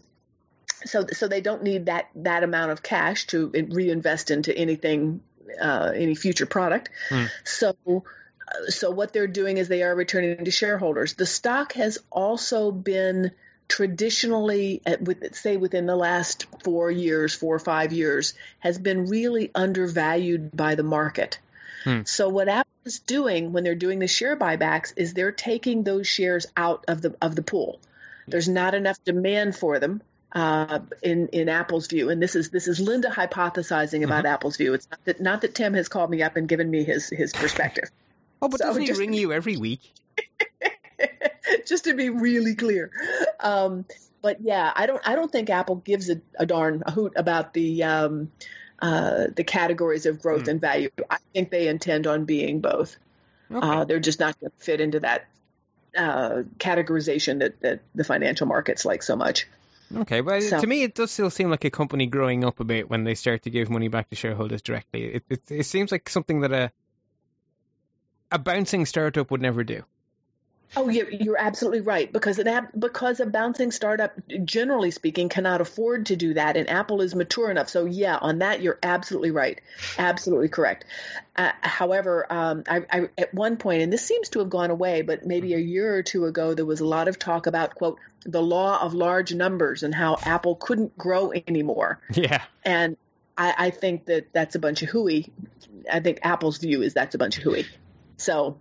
so so they don't need that that amount of cash to reinvest into anything, uh, any future product. Hmm. So. uh, So what they're doing is they are returning to shareholders. The stock has also been traditionally, with, say within the last four years, four or five years, has been really undervalued by the market. Hmm. So what Apple is doing when they're doing the share buybacks is they're taking those shares out of the of the pool. There's not enough demand for them, uh, in in Apple's view, and this is this is Linda hypothesizing about Mhm. Apple's view. It's not that not that Tim has called me up and given me his his perspective. Oh, but So doesn't he just- ring you every week? just to be really clear. Um, but yeah, I don't I don't think Apple gives a, a darn a hoot about the um, uh, the categories of growth Hmm. and value. I think they intend on being both. Okay. Uh, they're just not going to fit into that uh, categorization that, that the financial markets like so much. Okay, but So- to me, it does still seem like a company growing up a bit when they start to give money back to shareholders directly. It it, it seems like something that a a bouncing startup would never do. Oh, you're, you're absolutely right because app, because a bouncing startup, generally speaking, cannot afford to do that, and Apple is mature enough. So yeah, on that you're absolutely right, absolutely correct. Uh, however, um, I, I, at one point, and this seems to have gone away, but maybe a year or two ago, there was a lot of talk about quote the law of large numbers and how Apple couldn't grow anymore. Yeah, And I, I think that that's a bunch of hooey. I think Apple's view is that's a bunch of hooey. So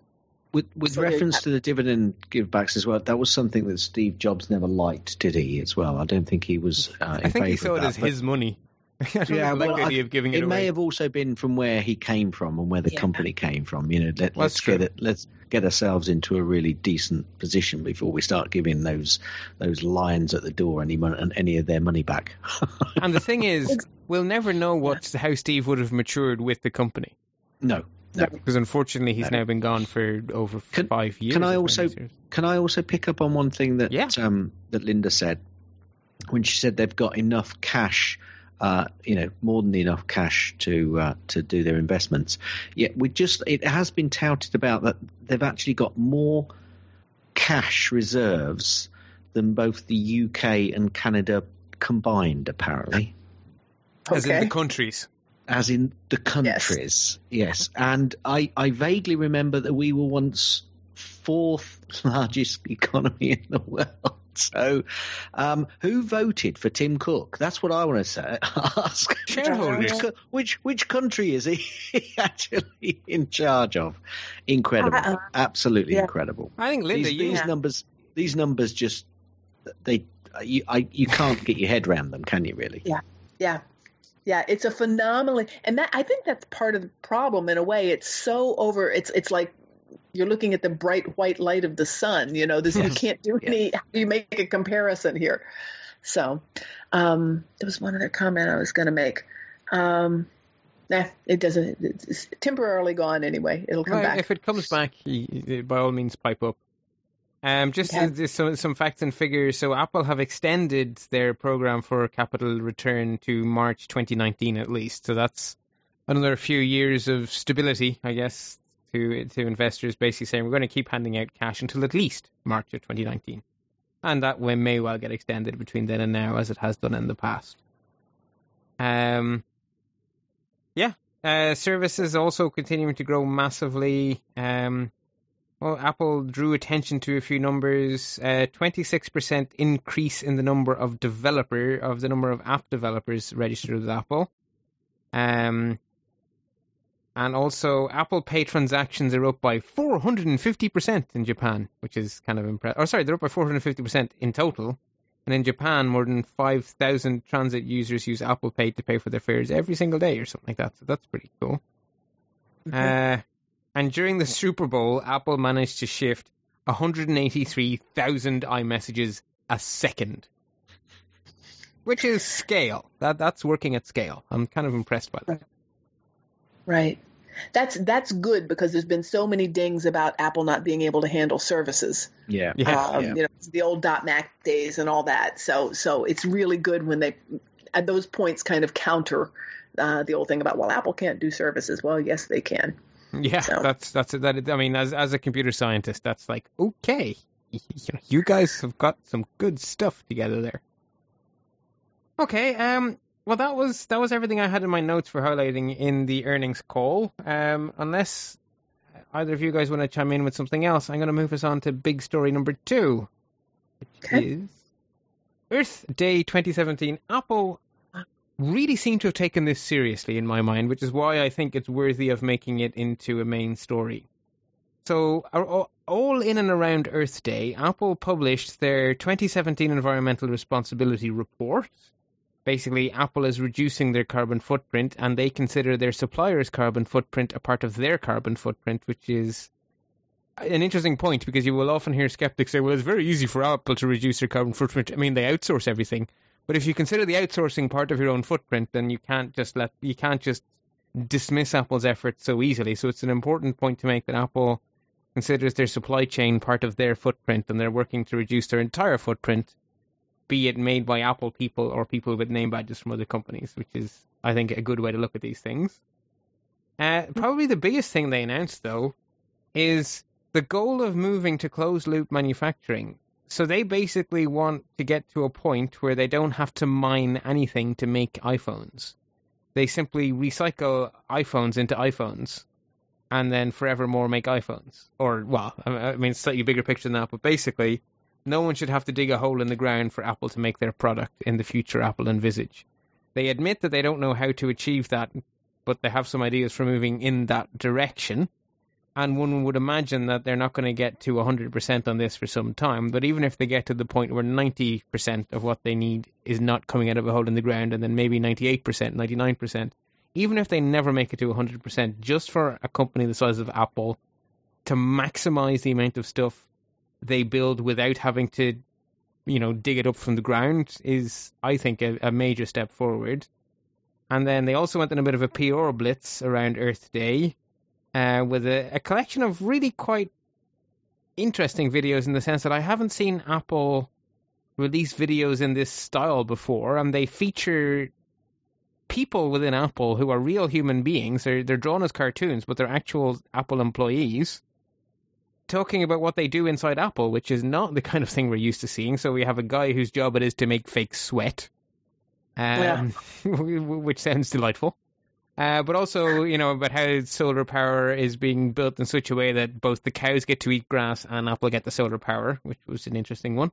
With with So reference to the dividend givebacks as well, that was something that Steve Jobs never liked, did he? As well, I don't think he was. Uh, in I think he favour saw of it that, as but- his money. I don't Yeah, like well, the I- idea of giving it, It away. may have also been from where he came from and where the Yeah. company came from. You know, let, let's that's get it. Let's get ourselves into a really decent position before we start giving those those lions at the door any mon- any of their money back. And the thing is, we'll never know what how Steve would have matured with the company no, no. because unfortunately he's No. now been gone for over Can- five years. can I also- years. Can I also pick up on one thing that Yeah. um, that Linda said when she said they've got enough cash, uh, you know, more than enough cash to uh, to do their investments. Yet we just it has been touted about that they've actually got more cash reserves than both the UK and Canada combined, apparently. As in the countries. As in the countries, yes. And I, I vaguely remember that we were once fourth largest economy in the world. So, um, who voted for Tim Cook? That's what I want to say. Ask Shareholders. Which, which which country is he actually in charge of? Incredible, Uh, absolutely yeah. incredible. I think Linda, these you these Yeah. numbers, these numbers just they you I, you can't get your head around them, can you? Really? Yeah. Yeah, it's a phenomenally and that I think that's part of the problem in a way. It's so over it's it's like you're looking at the bright white light of the sun, you know, this you can't do any how you make a comparison here? So um there was one other comment I was gonna make. Um Nah, it doesn't. It's temporarily gone anyway. It'll come Well, back. If it comes back, by all means, pipe up. Um, just uh, some some facts and figures. So Apple have extended their program for capital return to March 2019 at least. So that's another few years of stability, I guess, to to investors. Basically saying we're going to keep handing out cash until at least March of 2019, and that way may well get extended between then and now, as it has done in the past. Um, yeah, uh, services also continuing to grow massively. Um, well, Apple drew attention to a few numbers. Uh, 26% increase in the number of developer of the number of app developers registered with Apple. Um, and also Apple Pay transactions are up by 450% in Japan, which is kind of impressive. Oh, sorry, they're up by 450% in total. And in Japan, more than 5,000 transit users use Apple Pay to pay for their fares every single day or something like that. So that's pretty cool. Uh, and during the Super Bowl, Apple managed to shift 183,000 iMessages a second, which is scale. That that's working at scale. I'm kind of impressed by that. Right. That's that's good because there's been so many dings about Apple not being able to handle services. Yeah. Yeah. um, yeah. you know, the old dot .Mac days and all that. So so it's really good when they at those points kind of counter uh, the old thing about well Apple can't do services. Well, yes they can. Yeah, So- that's that's that. I mean, as as a computer scientist, that's like okay, you, guys have got some good stuff together there. Okay, um, well that was that was everything I had in my notes for highlighting in the earnings call. Um, unless either of you guys want to chime in with something else, I'm going to move us on to big story number two, which Okay. is Earth Day 2017. Apple really seem to have taken this seriously in my mind, which is why I think it's worthy of making it into a main story. So, all in and around Earth Day, Apple published their 2017 Environmental Responsibility Report. Basically, Apple is reducing their carbon footprint, and they consider their suppliers' carbon footprint a part of their carbon footprint, which is an interesting point because you will often hear skeptics say, well, it's very easy for Apple to reduce their carbon footprint. I mean, they outsource everything. But if you consider the outsourcing part of your own footprint, then you can't just let, you can't just dismiss Apple's efforts so easily. So it's an important point to make that Apple considers their supply chain part of their footprint and they're working to reduce their entire footprint, be it made by Apple people or people with name badges from other companies, which is, I think, a good way to look at these things. Uh, probably the biggest thing they announced, though, is the goal of moving to closed loop manufacturing. So they basically want to get to a point where they don't have to mine anything to make iPhones. They simply recycle iPhones into iPhones and then forevermore make iPhones. Or, well, I mean, slightly bigger picture than that, but basically, no one should have to dig a hole in the ground for Apple to make their product in the future Apple envisage. They admit that they don't know how to achieve that, but they have some ideas for moving in that direction and one would imagine that they're not going to get to 100% on this for some time. But even if they get to the point where 90% of what they need is not coming out of a hole in the ground, and then maybe 98%, 99%, even if they never make it to 100%, just for a company the size of Apple to maximize the amount of stuff they build without having to, you know, dig it up from the ground is, I think, a, a major step forward. And then they also went on a bit of a PR blitz around Earth Day uh, with a, a collection of really quite interesting videos in the sense that I haven't seen Apple release videos in this style before, and they feature people within Apple who are real human beings. They're they're drawn as cartoons, but they're actual Apple employees talking about what they do inside Apple, which is not the kind of thing we're used to seeing. So we have a guy whose job it is to make fake sweat, um, yeah. which sounds delightful. Uh, but also, you know, about how solar power is being built in such a way that both the cows get to eat grass and Apple get the solar power, which was an interesting one.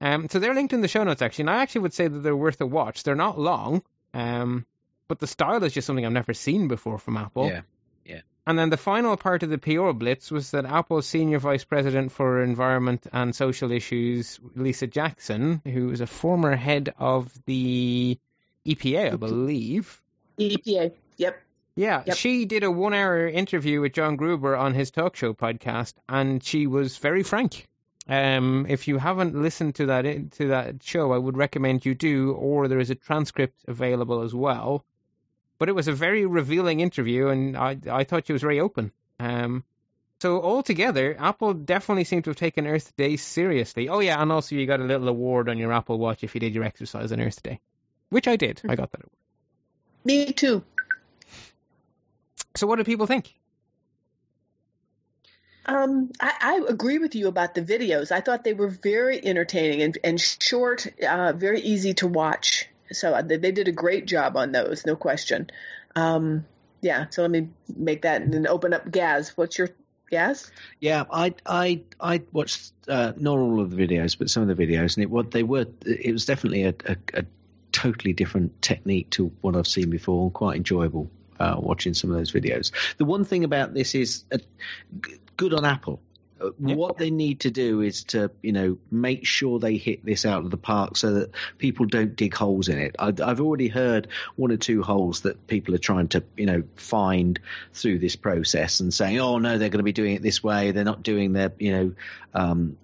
Um, so they're linked in the show notes actually, and I actually would say that they're worth a watch. They're not long, um, but the style is just something I've never seen before from Apple. Yeah, yeah. And then the final part of the PR blitz was that Apple's senior vice president for environment and social issues, Lisa Jackson, who is a former head of the EPA, I believe. EPA. Yep. Yeah, Yep. she did a one hour interview with John Gruber on his talk show podcast, and she was very frank. Um, if you haven't listened to that to that show, I would recommend you do, or there is a transcript available as well. But it was a very revealing interview, and I I thought she was very open. Um, so altogether, Apple definitely seemed to have taken Earth Day seriously. Oh yeah, and also you got a little award on your Apple Watch if you did your exercise on Earth Day, which I did. I got that award. Me too. So what do people think? Um, I, I agree with you about the videos. I thought they were very entertaining and, and short, uh, very easy to watch. So uh, they, they did a great job on those, no question. Um, yeah, so let me make that and then open up Gaz. What's your Gaz? Yeah, I I I watched uh, not all of the videos, but some of the videos, and it what they were. It was definitely a, a, a totally different technique to what I've seen before, and quite enjoyable uh, watching some of those videos. The one thing about this is uh, g- good on Apple. Uh, Yeah. What they need to do is to, you know, make sure they hit this out of the park so that people don't dig holes in it. I, I've already heard one or two holes that people are trying to, you know, find through this process and saying, oh no, they're going to be doing it this way. They're not doing their, you know, um,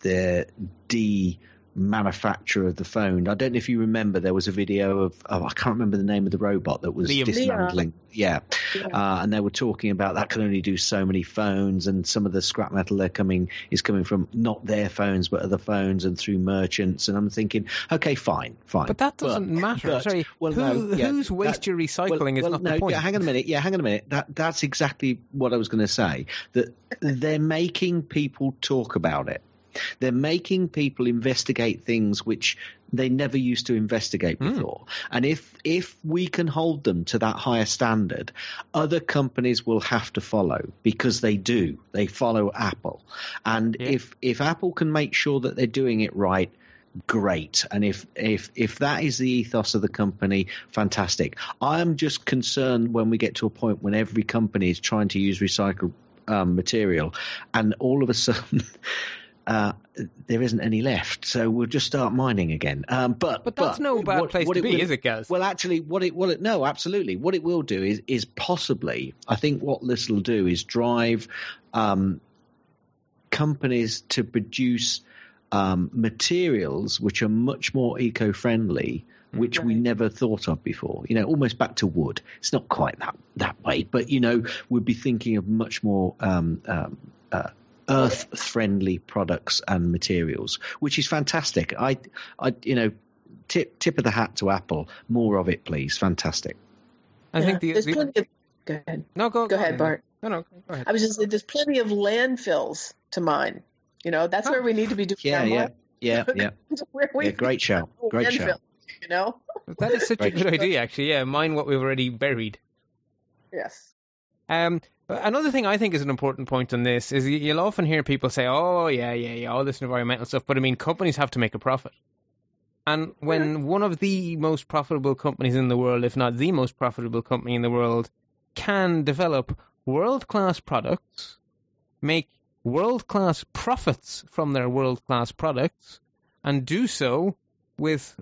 their D manufacturer of the phone. I don't know if you remember there was a video of oh, I can't remember the name of the robot that was Liam. dismantling. Yeah, Yeah. uh, and they were talking about that can only do so many phones, and some of the scrap metal they're coming is coming from not their phones but other phones and through merchants. And I'm thinking, okay, fine, fine, But that doesn't matter. but- Sorry, well, who, no, yeah, whose waste that- you're recycling well, is well, not no, the point. Yeah, hang on a minute. Yeah, hang on a minute. That that's exactly what I was going to say. That they're making people talk about it. They're making people investigate things which they never used to investigate Hmm. before. And if if we can hold them to that higher standard, other companies will have to follow because they do. They follow Apple. And Yeah. if if Apple can make sure that they're doing it right, great. And if if if that is the ethos of the company, fantastic. I am just concerned when we get to a point when every company is trying to use recycled um, material, and all of a sudden. Uh, there isn't any left, so we'll just start mining again. Um, but but that's but no bad what- place what to be, will- is it, Gaz? well, actually, what it well, it, no, absolutely. What it will do is is possibly, I think, what this will do is drive um, companies to produce um, materials which are much more eco-friendly, which we never thought of before. You know, almost back to wood. It's not quite that that way, but you know, we'd be thinking of much more. Um, um, uh, Earth-friendly products and materials, which is fantastic. I, I, you know, tip tip of the hat to Apple. More of it, please. Fantastic. I think the, there's the plenty of. Go ahead. no go Go ahead, Bart. No, no, go ahead. I was just saying, there's plenty of landfills to mine. You know, that's where we need to be doing Yeah, yeah, yeah, yeah. where we yeah great show. Great show. You know. That is such a Right. good idea, actually. Yeah, mine what we've already buried. Yes. Um, another thing I think is an important point on this is you- you'll often hear people say, "Oh, yeah, yeah, yeah, all this environmental stuff," but I mean, companies have to make a profit. And when one of the most profitable companies in the world, if not the most profitable company in the world, can develop world class products, make world class profits from their world class products, and do so with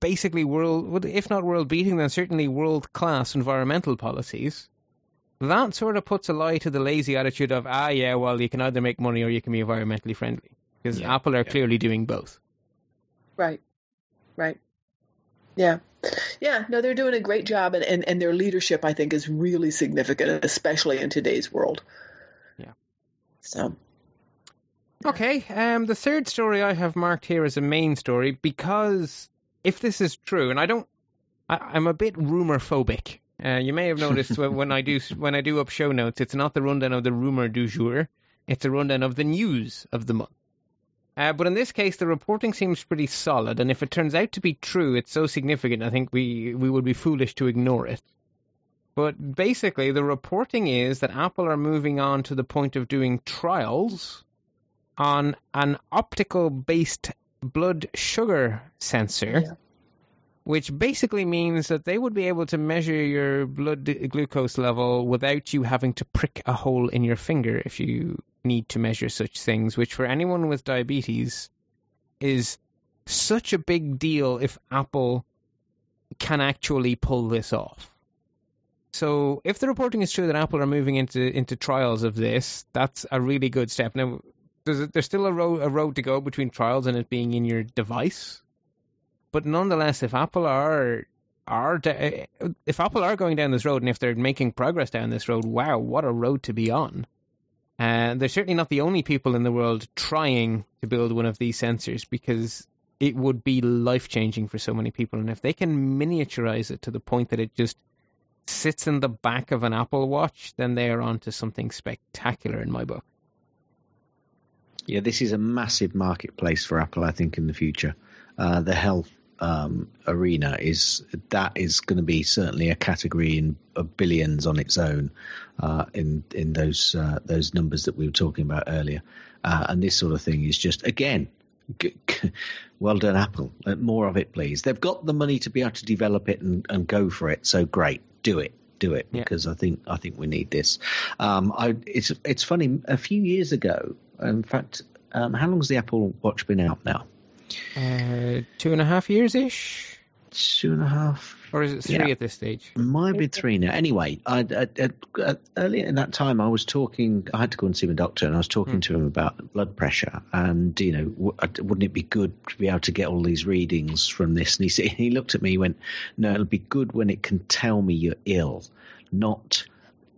basically world, if not world beating, then certainly world class environmental policies, that sort of puts a lie to the lazy attitude of, ah, yeah, well, you can either make money or you can be environmentally friendly. Because Yeah, Apple are yeah. clearly doing both. Right. Right. Yeah. Yeah. No, they're doing a great job, and, and, and their leadership, I think, is really significant, especially in today's world. Yeah. So. Okay, um, the third story I have marked here as a main story because if this is true, and I don't, I, I'm a bit rumor phobic. Uh, you may have noticed when, I do when I do up show notes, it's not the rundown of the rumor du jour, it's a rundown of the news of the month. Uh, but in this case, the reporting seems pretty solid, and if it turns out to be true, it's so significant. I think we we would be foolish to ignore it. But basically, the reporting is that Apple are moving on to the point of doing trials on an optical based blood sugar sensor, Yeah. Which basically means that they would be able to measure your blood glucose level without you having to prick a hole in your finger if you need to measure such things, which for anyone with diabetes is such a big deal if Apple can actually pull this off. So, if the reporting is true that Apple are moving into into trials of this, that's a really good step. Now, there's there's still a road a road to go between trials and it being in your device, but nonetheless, if Apple are are da- if Apple are going down this road and if they're making progress down this road, wow, what a road to be on! And they're certainly not the only people in the world trying to build one of these sensors because it would be life changing for so many people. And if they can miniaturize it to the point that it just sits in the back of an Apple Watch, then they are onto something spectacular in my book. Yeah, this is a massive marketplace for Apple, I think, in the future. Uh, the health um, arena is that is going to be certainly a category in of billions on its own uh, in in those uh, those numbers that we were talking about earlier. Uh, and this sort of thing is just again. G- g- well done, Apple. Uh, more of it, please. They've got the money to be able to develop it and, and go for it. So great, do it, do it, Yeah. because I think I think we need this. Um, I, it's it's funny. A few years ago, in fact, um, how has the Apple Watch been out now? Uh, two and a half years ish, Two and a half. or is it three Yeah. at this stage? Might be three now. Anyway, I, I, I, uh, earlier in that time, I was talking. I had to go and see my doctor, and I was talking to him about blood pressure. And you know, w- uh, wouldn't it be good to be able to get all these readings from this? And he said, he looked at me, he went, "No, it'll be good when it can tell me you're ill, not,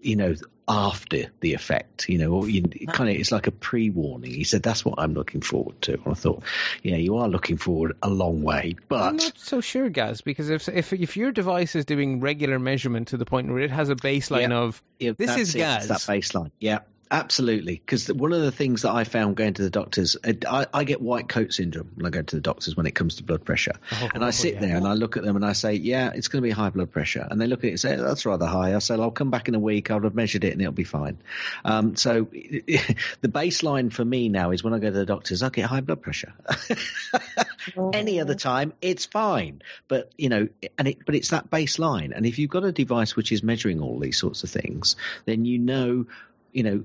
you know." After the effect, you know, or you, kind of, it's like a pre-warning. He said, "That's what I'm looking forward to." And I thought, "Yeah, you are looking forward a long way, but I'm not so sure, Gaz, because if if if your device is doing regular measurement to the point where it has a baseline Yeah. of Yeah, This is it, that baseline. Yeah, absolutely. Because one of the things that I found going to the doctors, I, I get white coat syndrome when I go to the doctors when it comes to blood pressure. and I sit yeah. there and I look at them and I say, yeah, it's going to be high blood pressure. And they look at it and say, that's rather high. I say, I'll come back in a week. I'll have measured it and it'll be fine. Um, so the baseline for me now is when I go to the doctors, I get high blood pressure. Any other time, it's fine. But you know, and it, but it's that baseline. And if you've got a device which is measuring all these sorts of things, then you know you know,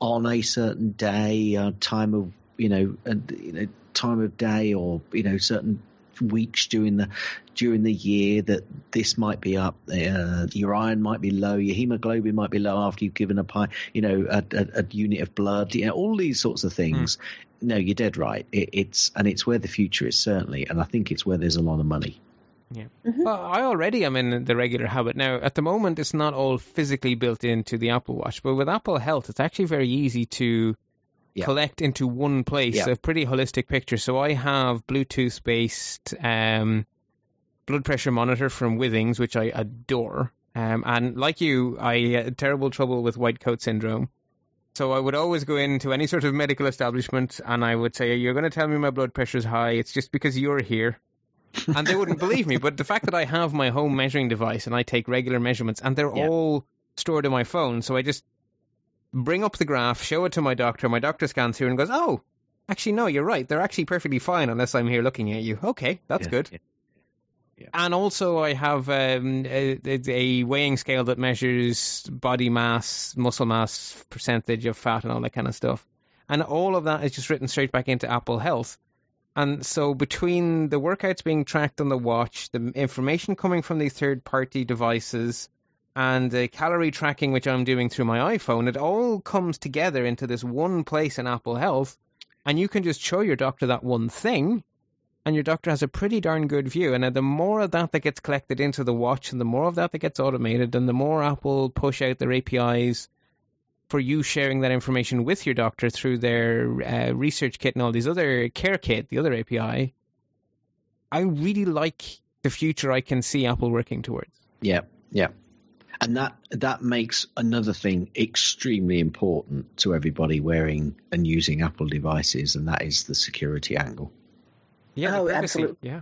on a certain day, a time of you know, a, you know, time of day, or you know, certain weeks during the during the year that this might be up, uh, your iron might be low, your hemoglobin might be low after you've given a pie, you know, a, a, a unit of blood, you know, all these sorts of things. Mm. No, you're dead right. It, it's and it's where the future is certainly, and I think it's where there's a lot of money. Yeah. Mm-hmm. Well, I already am in the regular habit now. At the moment, it's not all physically built into the Apple Watch, but with Apple Health, it's actually very easy to collect into one place a pretty holistic picture. So I have Bluetooth based um, blood pressure monitor from Withings, which I adore. Um, and like you, I had terrible trouble with white coat syndrome. So I would always go into any sort of medical establishment and I would say, You're going to tell me my blood pressure is high. It's just because you're here. And they wouldn't believe me. But the fact that I have my home measuring device and I take regular measurements and they're yeah. all stored in my phone. So I just bring up the graph, show it to my doctor. My doctor scans through and goes, "Oh, actually, no, you're right. They're actually perfectly fine unless I'm here looking at you." Okay, that's yeah, good. Yeah. Yeah. And also, I have um, a, a, weighing scale that measures body mass, muscle mass, percentage of fat, and all that kind of stuff. And all of that is just written straight back into Apple Health. And so, between the workouts being tracked on the watch, the information coming from these third party devices, and the calorie tracking which I'm doing through my iPhone, it all comes together into this one place in Apple Health, and you can just show your doctor that one thing, and your doctor has a pretty darn good view. And the more of that that gets collected into the watch, and the more of that that gets automated, and the more Apple push out their APIs for you sharing that information with your doctor through their uh, research kit and all these other care kit, the other API. I really like the future I can see Apple working towards. Yeah, yeah and that that makes another thing extremely important to everybody wearing and using Apple devices, and that is the security angle. Yeah, oh, absolutely. Yeah,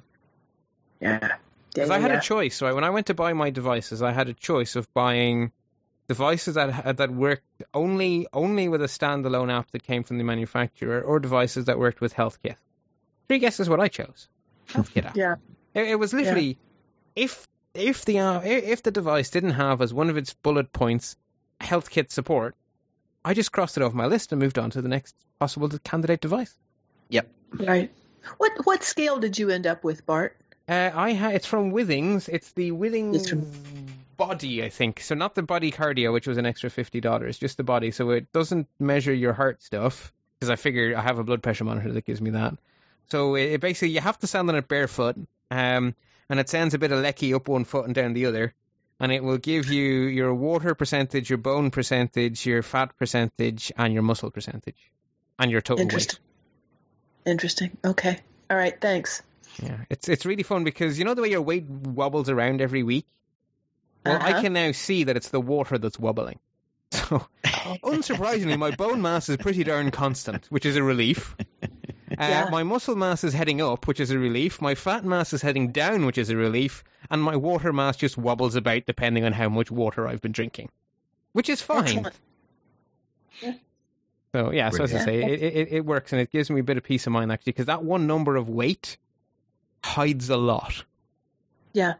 yeah. Because yeah, I had yeah. a choice, right? When I went to buy my devices, I had a choice of buying devices that that worked only only with a standalone app that came from the manufacturer, or devices that worked with HealthKit. Three guesses what I chose. HealthKit app. yeah. It, it was literally yeah. if if the uh, if the device didn't have as one of its bullet points HealthKit support, I just crossed it off my list and moved on to the next possible candidate device. Yep. Right. What what scale did you end up with, Bart? Uh, I ha- it's from Withings. It's the Withings it's from... body, I think. So not the body cardio, which was an extra fifty dollars, just the body. So it doesn't measure your heart stuff because I figure I have a blood pressure monitor that gives me that. So it, it basically you have to stand on it barefoot. Um, and it sends a bit of lecky up one foot and down the other. And it will give you your water percentage, your bone percentage, your fat percentage, and your muscle percentage, and your total Interesting. weight. Interesting. Okay. All right. Thanks. Yeah, it's it's really fun because you know the way your weight wobbles around every week. Well, uh-huh. I can now see that it's the water that's wobbling. So, unsurprisingly, my bone mass is pretty darn constant, which is a relief. Uh, yeah. My muscle mass is heading up, which is a relief. My fat mass is heading down, which is a relief. And my water mass just wobbles about depending on how much water I've been drinking, which is fine. Yeah. So yeah, so as I say, it, it, it works and it gives me a bit of peace of mind actually, because that one number of weight hides a lot. Yeah.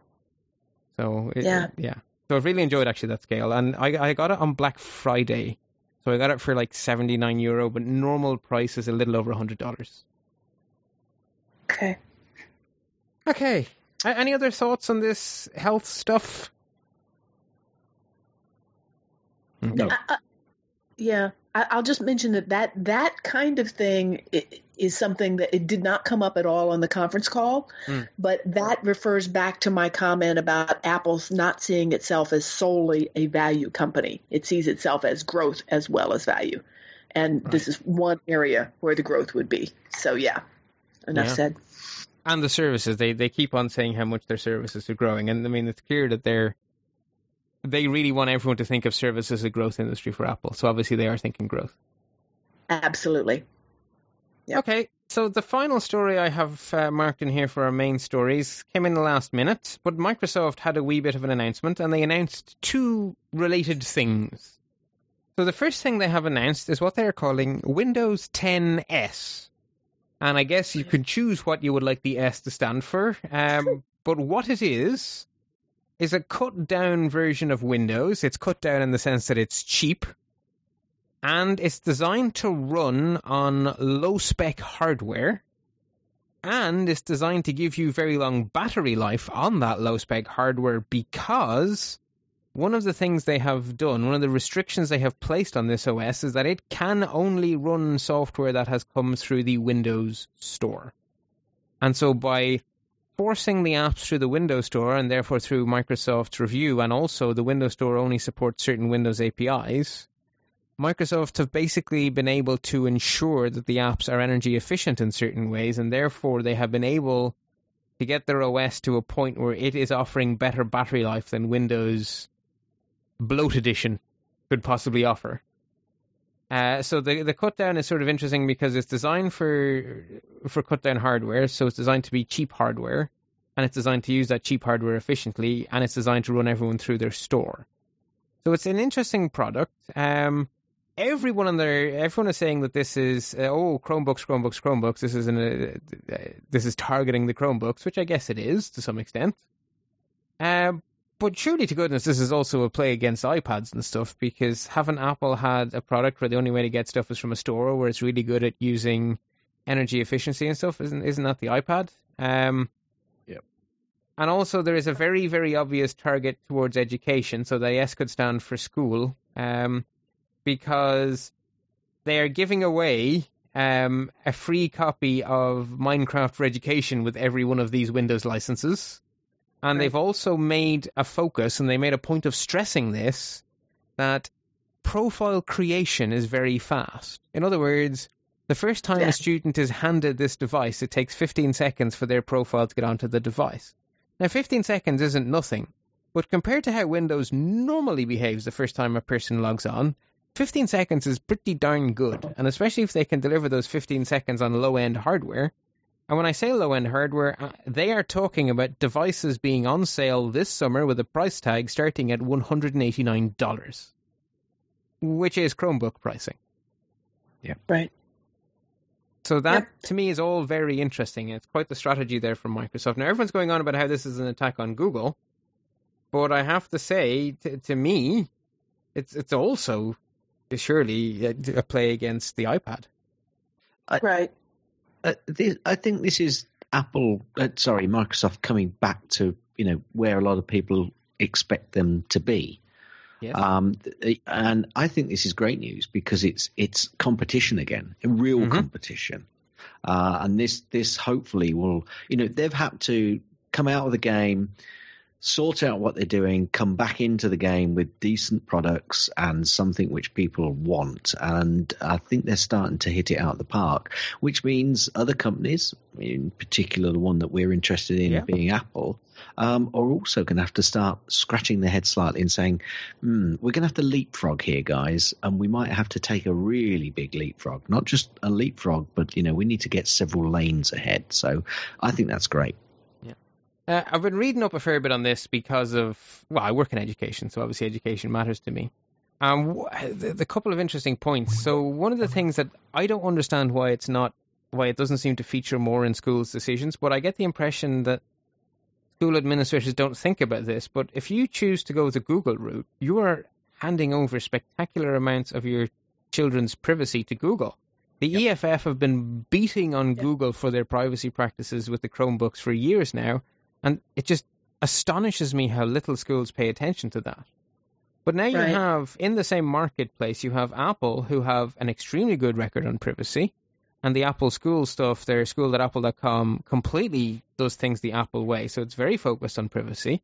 So it, yeah, yeah. So I've really enjoyed actually that scale, and I I got it on Black Friday, so I got it for like 79 euro, but normal price is a little over $100. Okay. Okay. Any other thoughts on this health stuff? No. I, I, yeah, I, will just mention that, that that kind of thing is something that it did not come up at all on the conference call, mm. but that refers back to my comment about Apple's not seeing itself as solely a value company. It sees itself as growth as well as value. And right. this is one area where the growth would be. So, yeah, enough yeah. said. And the services, they, they keep on saying how much their services are growing. And I mean, it's clear that they're they really want everyone to think of services as a growth industry for Apple. So obviously they are thinking growth. Absolutely. Yep. Okay, so the final story I have uh, marked in here for our main stories came in the last minute, but Microsoft had a wee bit of an announcement and they announced two related things. So the first thing they have announced is what they're calling Windows 10 S. And I guess you can choose what you would like the S to stand for. Um, but what it is, is a cut down version of Windows. It's cut down in the sense that it's cheap. And it's designed to run on low spec hardware and it's designed to give you very long battery life on that low spec hardware because one of the things they have done, one of the restrictions they have placed on this OS is that it can only run software that has come through the Windows Store. And so by forcing the apps through the Windows Store and therefore through Microsoft's review, and also the Windows Store only supports certain Windows APIs, Microsoft have basically been able to ensure that the apps are energy efficient in certain ways, and therefore they have been able to get their OS to a point where it is offering better battery life than Windows Bloat Edition could possibly offer. Uh, so the the cut down is sort of interesting because it's designed for for cut down hardware, so it's designed to be cheap hardware, and it's designed to use that cheap hardware efficiently, and it's designed to run everyone through their store. So it's an interesting product. Um, everyone on there, everyone is saying that this is uh, oh Chromebooks, Chromebooks, Chromebooks. This is an, uh, this is targeting the Chromebooks, which I guess it is to some extent. Um, but surely to goodness, this is also a play against iPads and stuff because haven't Apple had a product where the only way to get stuff is from a store where it's really good at using energy efficiency and stuff? Isn't isn't that the iPad? Um, And also, there is a very very obvious target towards education. So the S could stand for school. Um, because they are giving away um, a free copy of Minecraft for Education with every one of these Windows licenses. And Right. they've also made a focus, and they made a point of stressing this, that profile creation is very fast. In other words, the first time Yeah. a student is handed this device, it takes 15 seconds for their profile to get onto the device. Now, 15 seconds isn't nothing, but compared to how Windows normally behaves the first time a person logs on, 15 seconds is pretty darn good, and especially if they can deliver those 15 seconds on low end hardware. And when I say low end hardware, uh, they are talking about devices being on sale this summer with a price tag starting at $189, which is Chromebook pricing. Yeah. Right. So that Yep. to me is all very interesting. It's quite the strategy there from Microsoft. Now everyone's going on about how this is an attack on Google, but I have to say, to, to me, it's it's also surely a, a play against the iPad. Right. Uh, this, I think this is Apple, uh, sorry, Microsoft coming back to you know where a lot of people expect them to be. Yes. Um, and I think this is great news because it's it's competition again, a real Mhm. competition. Uh, and this this hopefully will, you know, they've had to come out of the game, sort out what they're doing, come back into the game with decent products and something which people want. And I think they're starting to hit it out of the park, which means other companies, in particular the one that we're interested in Yeah. being Apple, um, are also going to have to start scratching their head slightly and saying, hmm, we're going to have to leapfrog here, guys, and we might have to take a really big leapfrog. Not just a leapfrog, but, you know, we need to get several lanes ahead. So I think that's great. Uh, I've been reading up a fair bit on this because of well, I work in education, so obviously education matters to me. Um, the, the couple of interesting points. So one of the things that I don't understand why it's not why it doesn't seem to feature more in schools' decisions, but I get the impression that school administrators don't think about this. But if you choose to go the Google route, you are handing over spectacular amounts of your children's privacy to Google. The EFF have been beating on Google for their privacy practices with the Chromebooks for years now, and it just astonishes me how little schools pay attention to that. But now you Right. have, in the same marketplace, you have Apple, who have an extremely good record on privacy, and the Apple School stuff, their school at apple.com, completely does things the Apple way. So it's very focused on privacy.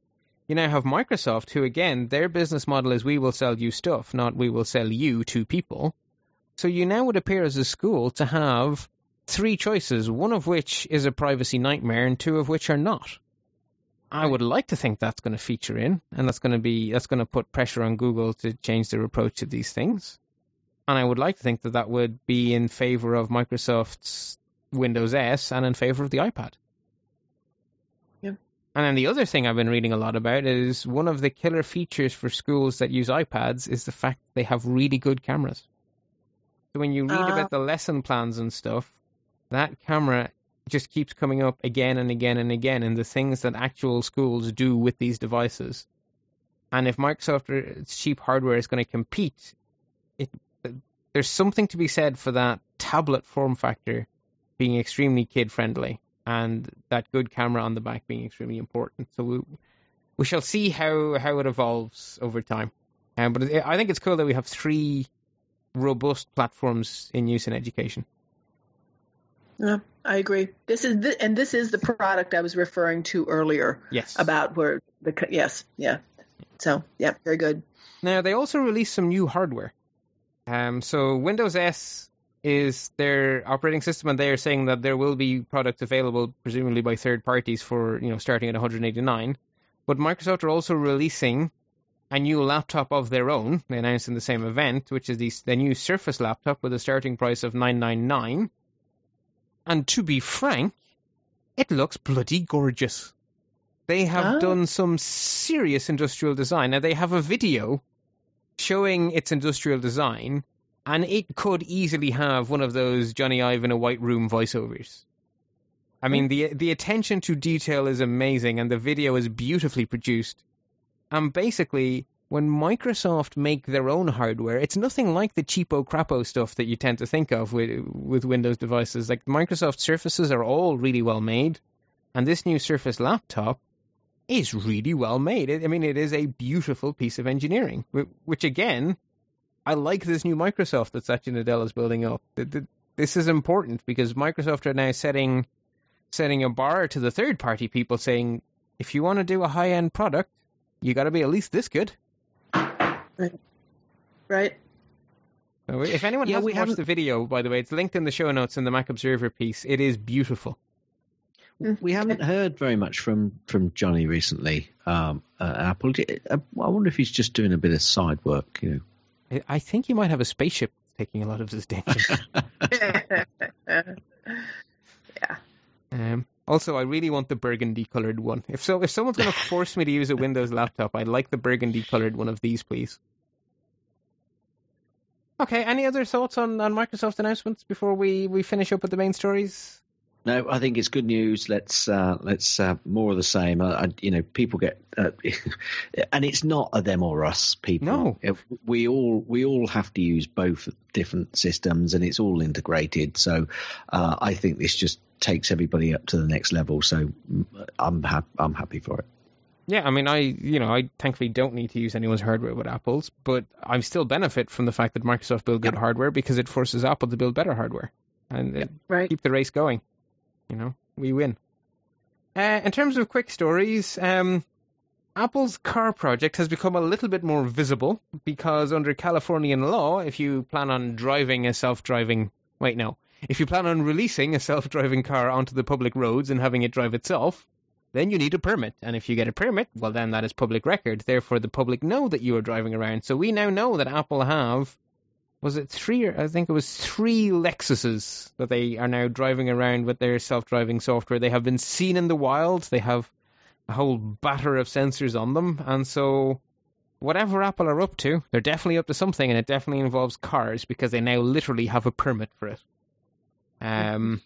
You now have Microsoft, who, again, their business model is we will sell you stuff, not we will sell you to people. So you now would appear as a school to have three choices, one of which is a privacy nightmare, and two of which are not. I would like to think that's going to feature in, and that's going to be that's going to put pressure on Google to change their approach to these things. And I would like to think that that would be in favor of Microsoft's Windows S and in favor of the iPad. Yeah. And then the other thing I've been reading a lot about is one of the killer features for schools that use iPads is the fact they have really good cameras. So when you read Ah. about the lesson plans and stuff, that camera just keeps coming up again and again and again in the things that actual schools do with these devices. And if Microsoft's cheap hardware is going to compete, it there's something to be said for that tablet form factor being extremely kid friendly and that good camera on the back being extremely important. So we, we shall see how, how it evolves over time. Um, but I think it's cool that we have three robust platforms in use in education. Yeah, I agree. This is the, and this is the product I was referring to earlier. Yes. About where the yes, yeah. So yeah, very good. Now they also released some new hardware. Um, so Windows S is their operating system, and they are saying that there will be products available, presumably by third parties, for you know starting at 189. But Microsoft are also releasing a new laptop of their own. They announced in the same event, which is the, the new Surface laptop with a starting price of 999. And to be frank, it looks bloody gorgeous. They have oh. done some serious industrial design. Now they have a video showing its industrial design, and it could easily have one of those Jony Ive in a white room voiceovers. I mean, the the attention to detail is amazing, and the video is beautifully produced. And basically, when Microsoft make their own hardware, it's nothing like the cheapo crapo stuff that you tend to think of with with Windows devices. Like Microsoft Surfaces are all really well made, and this new Surface laptop is really well made. I mean, it is a beautiful piece of engineering, which again, I like this new Microsoft that Satya Nadella is building up. This is important because Microsoft are now setting setting a bar to the third party people saying, if you want to do a high end product, you got to be at least this good. Right. Right. So if anyone yeah, hasn't watched the video, by the way, it's linked in the show notes in the Mac Observer piece. It is beautiful. We haven't heard very much from, from Jony recently. Um, uh, Apple. I wonder if he's just doing a bit of side work. You know, I think he might have a spaceship taking a lot of his attention. yeah. Um, also, I really want the burgundy colored one. If so, if someone's going to force me to use a Windows laptop, I'd like the burgundy colored one of these, please. Okay, any other thoughts on, on Microsoft announcements before we, we finish up with the main stories? No, I think it's good news. Let's uh, let's uh, more of the same. I, you know, people get, uh, and it's not a them or us. People, no, we all we all have to use both different systems, and it's all integrated. So, uh, I think this just takes everybody up to the next level. So mm, I'm ha- I'm happy for it. Yeah, I mean, I you know, I thankfully don't need to use anyone's hardware with Apple's, but I still benefit from the fact that Microsoft build good yep. hardware because it forces Apple to build better hardware and yep. right. keep the race going. You know, we win. Uh, in terms of quick stories, um, Apple's car project has become a little bit more visible because under Californian law, if you plan on driving a self-driving, wait, no, if you plan on releasing a self-driving car onto the public roads and having it drive itself, then you need a permit. And if you get a permit, well, then that is public record. Therefore, the public know that you are driving around. So we now know that Apple have, was it three, I think it was three Lexuses that they are now driving around with their self-driving software. They have been seen in the wild. They have a whole batter of sensors on them. And so whatever Apple are up to, they're definitely up to something, and it definitely involves cars because they now literally have a permit for it. Um,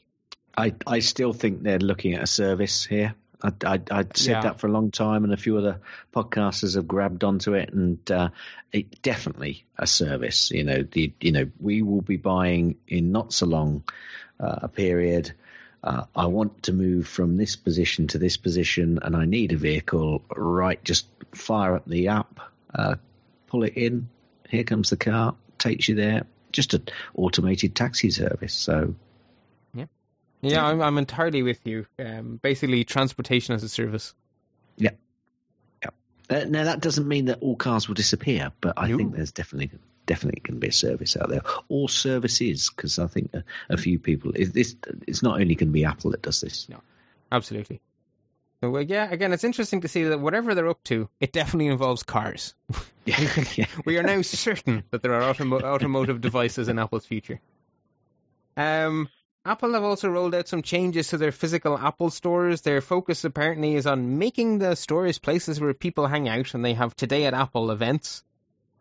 I I still think they're looking at a service here. I, I, I'd said yeah. that for a long time, and a few other podcasters have grabbed onto it, and uh, it definitely a service. You know, the you know we will be buying in not so long uh, a period. Uh, I want to move from this position to this position, and I need a vehicle. Right, just fire up the app, uh, pull it in. Here comes the car, takes you there. Just an automated taxi service. So yeah, I'm, I'm entirely with you. Um, basically, transportation as a service. Yeah. Yeah. Uh, now, that doesn't mean that all cars will disappear, but I no. think there's definitely definitely going to be a service out there, or services, because I think a, a, few people. This it's not only going to be Apple that does this. No, absolutely. So yeah, again, it's interesting to see that whatever they're up to, it definitely involves cars. yeah. yeah. we are now certain that there are automo- automotive devices in Apple's future. Um, Apple have also rolled out some changes to their physical Apple stores. Their focus apparently is on making the stores places where people hang out, and they have Today at Apple events.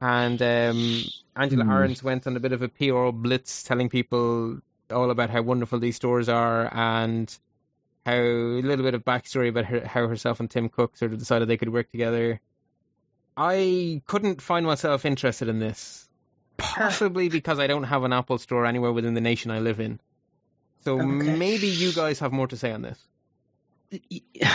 And um, Angela mm. Ahrendts went on a bit of a PR blitz telling people all about how wonderful these stores are and how a little bit of backstory about her, how herself and Tim Cook sort of decided they could work together. I couldn't find myself interested in this possibly because I don't have an Apple store anywhere within the nation I live in. So Okay. maybe you guys have more to say on this.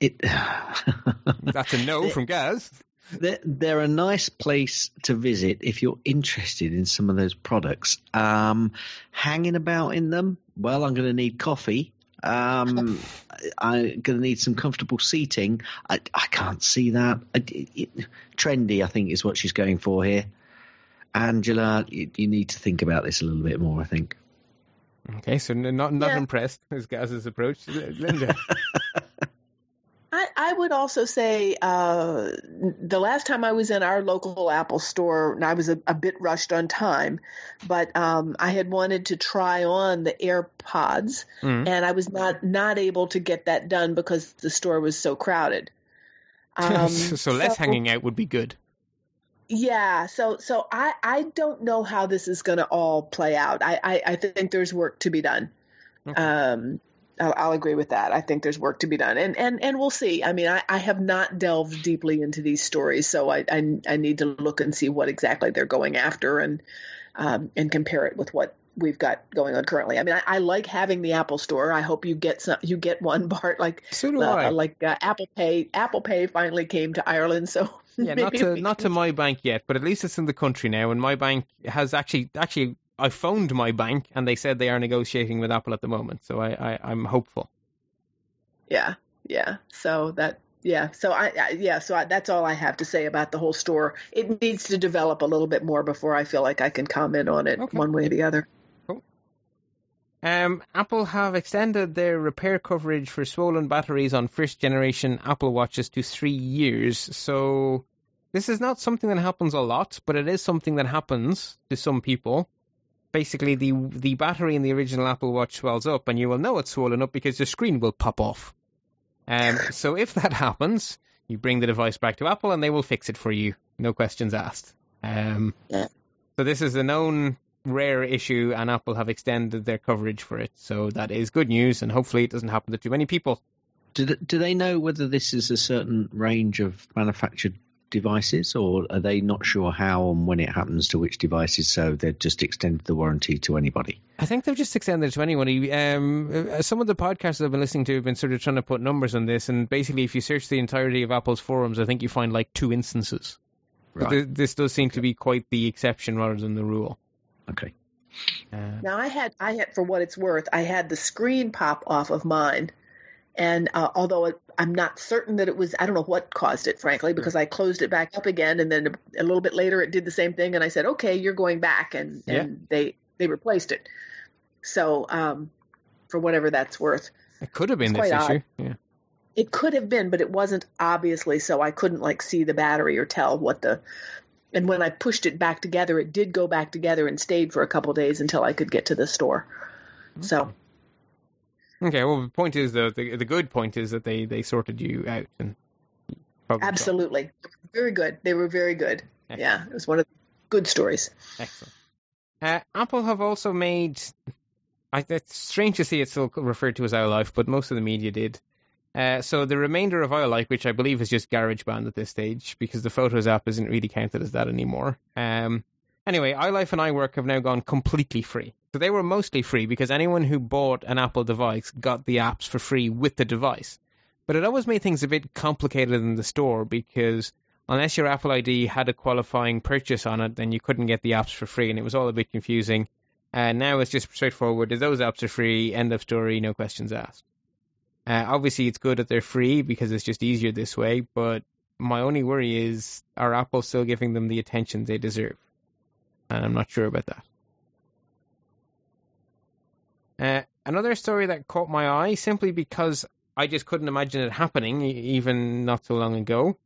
It, That's a no from Gaz. they're, they're a nice place to visit if you're interested in some of those products. Um, hanging about in them, well, I'm going to need coffee. Um, I'm going to need some comfortable seating. I, I can't see that. I, it, trendy, I think, is what she's going for here. Angela, you, you need to think about this a little bit more, I think. Okay, so not not Yeah. impressed is Gaz's approach. Linda. I, I would also say uh, the last time I was in our local Apple store, and I was a, a bit rushed on time, but um, I had wanted to try on the AirPods, Mm. and I was not not able to get that done because the store was so crowded. Um, so, so less hanging out would be good. Yeah, so so I I don't know how this is going to all play out. I, I I think there's work to be done. Okay. Um, I'll, I'll agree with that. I think there's work to be done, and and and we'll see. I mean, I, I have not delved deeply into these stories, so I, I I need to look and see what exactly they're going after, and um, and compare it with what we've got going on currently. I mean, I, I like having the Apple Store. I hope you get some. You get one, Bart. Like So do uh, I. like uh, Apple Pay. Apple Pay finally came to Ireland, so Yeah, not to not to my bank yet, but at least it's in the country now, and my bank has actually actually I phoned my bank and they said they are negotiating with Apple at the moment, so I, I I'm hopeful. Yeah, yeah. So that, yeah. So I, I yeah. So I, that's all I have to say about the whole store. It needs to develop a little bit more before I feel like I can comment on it Okay. one way or the other. Um, Apple have extended their repair coverage for swollen batteries on first generation Apple Watches to three years. So this is not something that happens a lot, but it is something that happens to some people. Basically, the the battery in the original Apple Watch swells up, and you will know it's swollen up because the screen will pop off. Um, so if that happens, you bring the device back to Apple, and they will fix it for you, no questions asked. Um. So this is a known rare issue, and Apple have extended their coverage for it. So that is good news, and hopefully it doesn't happen to too many people. Do they, do they know whether this is a certain range of manufactured devices, or are they not sure how and when it happens to which devices? So they've just extended the warranty to anybody. I think they've just extended it to anybody. Um, uh, some of the podcasts I've been listening to have been sort of trying to put numbers on this, and basically, if you search the entirety of Apple's forums, I think you find like two instances. Right. th- this does seem to be quite the exception rather than the rule. Okay. Uh, Now I had, I had, for what it's worth, I had the screen pop off of mine, and uh, although it, I'm not certain that it was, I don't know what caused it, frankly, because I closed it back up again, and then a, a little bit later it did the same thing, and I said, okay, you're going back, and Yeah. and they they replaced it. So, um, for whatever that's worth. it could have been It's this quite issue. Yeah. It could have been, but it wasn't obviously, so I couldn't like see the battery or tell what the. And when I pushed it back together, it did go back together and stayed for a couple days until I could get to the store. So Okay. Well, the point is though, the the good point is that they they sorted you out and absolutely, very good. They were very good. Yeah, it was one of the good stories. Excellent. Uh, Apple have also made. I, it's strange to see it still referred to as iLife, but most of the media did. Uh, so the remainder of iLife, which I believe is just GarageBand at this stage, because the Photos app isn't really counted as that anymore. Um, anyway, iLife and iWork have now gone completely free. So they were mostly free because anyone who bought an Apple device got the apps for free with the device. But it always made things a bit complicated in the store because unless your Apple ID had a qualifying purchase on it, then you couldn't get the apps for free, and it was all a bit confusing. And now it's just straightforward. Those apps are free. End of story. No questions asked. Uh, obviously, it's good that they're free because it's just easier this way. But my only worry is, are Apple still giving them the attention they deserve? And I'm not sure about that. Uh, another story that caught my eye simply because I just couldn't imagine it happening, even not so long ago.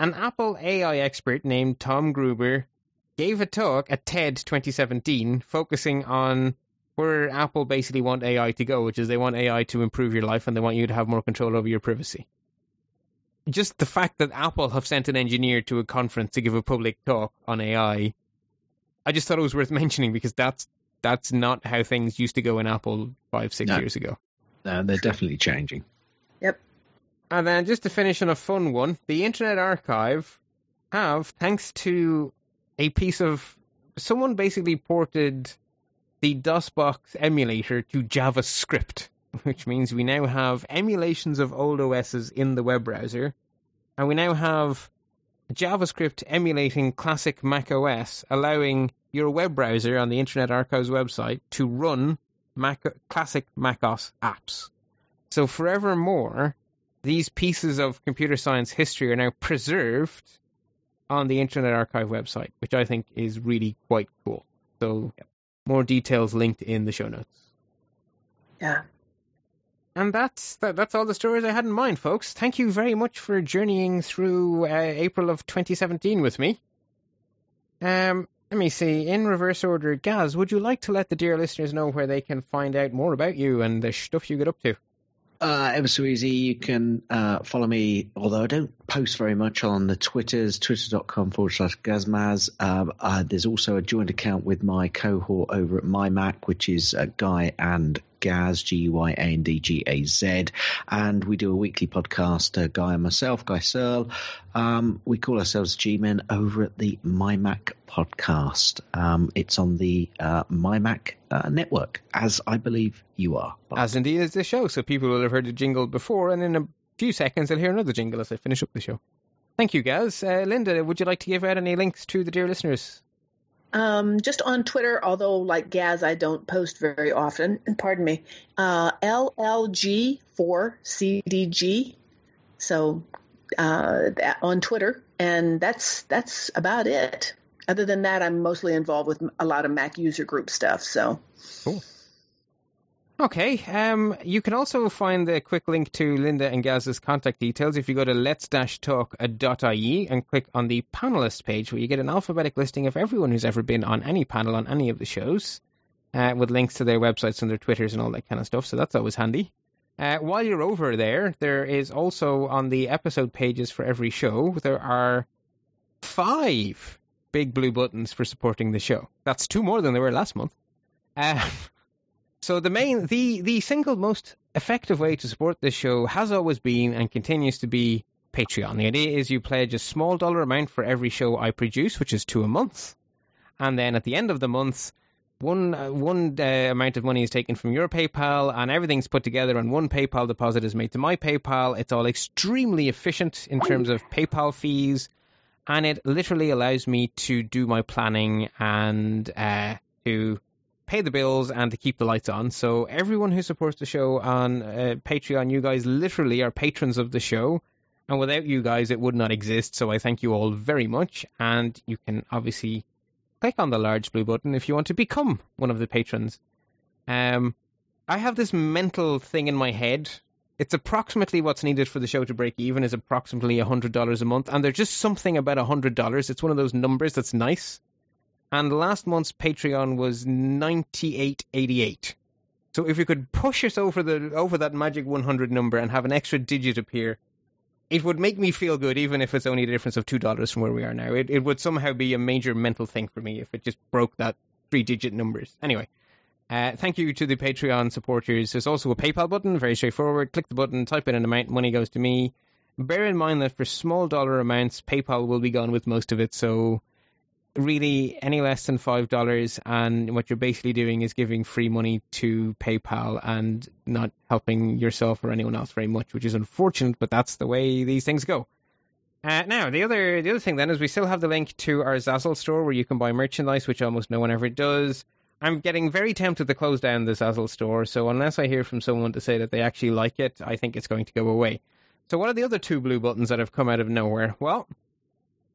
An Apple AI expert named Tom Gruber gave a talk at TED 2017 focusing on where Apple basically want AI to go, which is they want AI to improve your life and they want you to have more control over your privacy. Just the fact that Apple have sent an engineer to a conference to give a public talk on AI, I just thought it was worth mentioning because that's that's not how things used to go in Apple five, six No. years ago. No, they're definitely changing. Yep. And then just to finish on a fun one, the Internet Archive have, thanks to a piece of someone basically ported the DOSBox emulator to JavaScript, which means we now have emulations of old OSs in the web browser, and we now have JavaScript emulating classic Mac OS, allowing your web browser on the Internet Archive's website to run Mac, classic macOS apps. So forevermore, these pieces of computer science history are now preserved on the Internet Archive website, which I think is really quite cool. So more details linked in the show notes. Yeah. And that's that, that's all the stories I had in mind, folks. Thank you very much for journeying through uh, April of 2017 with me. Um, let me see. In reverse order, Gaz, would you like to let the dear listeners know where they can find out more about you and the stuff you get up to? Uh, ever so easy. You can uh, follow me, although I don't post very much on the Twitters, twitter.com forward slash Gazmaz. Um, uh, there's also a joint account with my cohort over at MyMac, which is uh, Guy and Gaz, G U I A N D G A Z. And we do a weekly podcast, uh, Guy and myself, Guy Serle. Um, we call ourselves G Men over at the MyMac podcast. Um, it's on the uh, MyMac uh, network, as I believe you are. As indeed is the show, so people will have heard the jingle before, and in a few seconds they'll hear another jingle as I finish up the show. Thank you, Gaz. Uh, Linda, would you like to give out any links to the dear listeners? Um, just on Twitter, although like Gaz, I don't post very often. Pardon me. Uh, LLG4CDG. So uh, that, on Twitter, and that's that's about it. Other than that, I'm mostly involved with a lot of Mac user group stuff. So cool. Okay, um, you can also find the quick link to Linda and Gaz's contact details if you go to let's-talk.ie and click on the panelists page where you get an alphabetic listing of everyone who's ever been on any panel on any of the shows uh, with links to their websites and their Twitters and all that kind of stuff, so that's always handy. Uh, while you're over there, there is also on the episode pages for every show, there are five big blue buttons for supporting the show. That's two more than there were last month. Uh, so the main, the the single most effective way to support this show has always been and continues to be Patreon. The idea is you pledge a small dollar amount for every show I produce, which is two a month, and then at the end of the month, one uh, one uh, amount of money is taken from your PayPal, and everything's put together, and one PayPal deposit is made to my PayPal. It's all extremely efficient in terms of PayPal fees, and it literally allows me to do my planning and uh, to pay the bills and to keep the lights on. So everyone who supports the show on uh, Patreon, you guys literally are patrons of the show. And without you guys, it would not exist. So I thank you all very much. And you can obviously click on the large blue button if you want to become one of the patrons. Um, I have this mental thing in my head. It's approximately what's needed for the show to break even is approximately $100 a month. And there's just something about $100. It's one of those numbers that's nice and last month's Patreon was ninety eight eighty eight. So if we could push us over the over that magic 100 number and have an extra digit appear, it would make me feel good, even if it's only a difference of two dollars from where we are now. It it would somehow be a major mental thing for me if it just broke that three digit numbers. Anyway. Uh, thank you to the Patreon supporters. There's also a PayPal button, very straightforward. Click the button, type in an amount, money goes to me. Bear in mind that for small dollar amounts, PayPal will be gone with most of it, so really any less than five dollars and what you're basically doing is giving free money to PayPal and not helping yourself or anyone else very much, which is unfortunate, but that's the way these things go. Uh, now the other the other thing then is we still have the link to our Zazzle store where you can buy merchandise, which almost no one ever does. I'm getting very tempted to close down the Zazzle store, so unless I hear from someone to say that they actually like it, I think it's going to go away. So what are the other two blue buttons that have come out of nowhere? Well,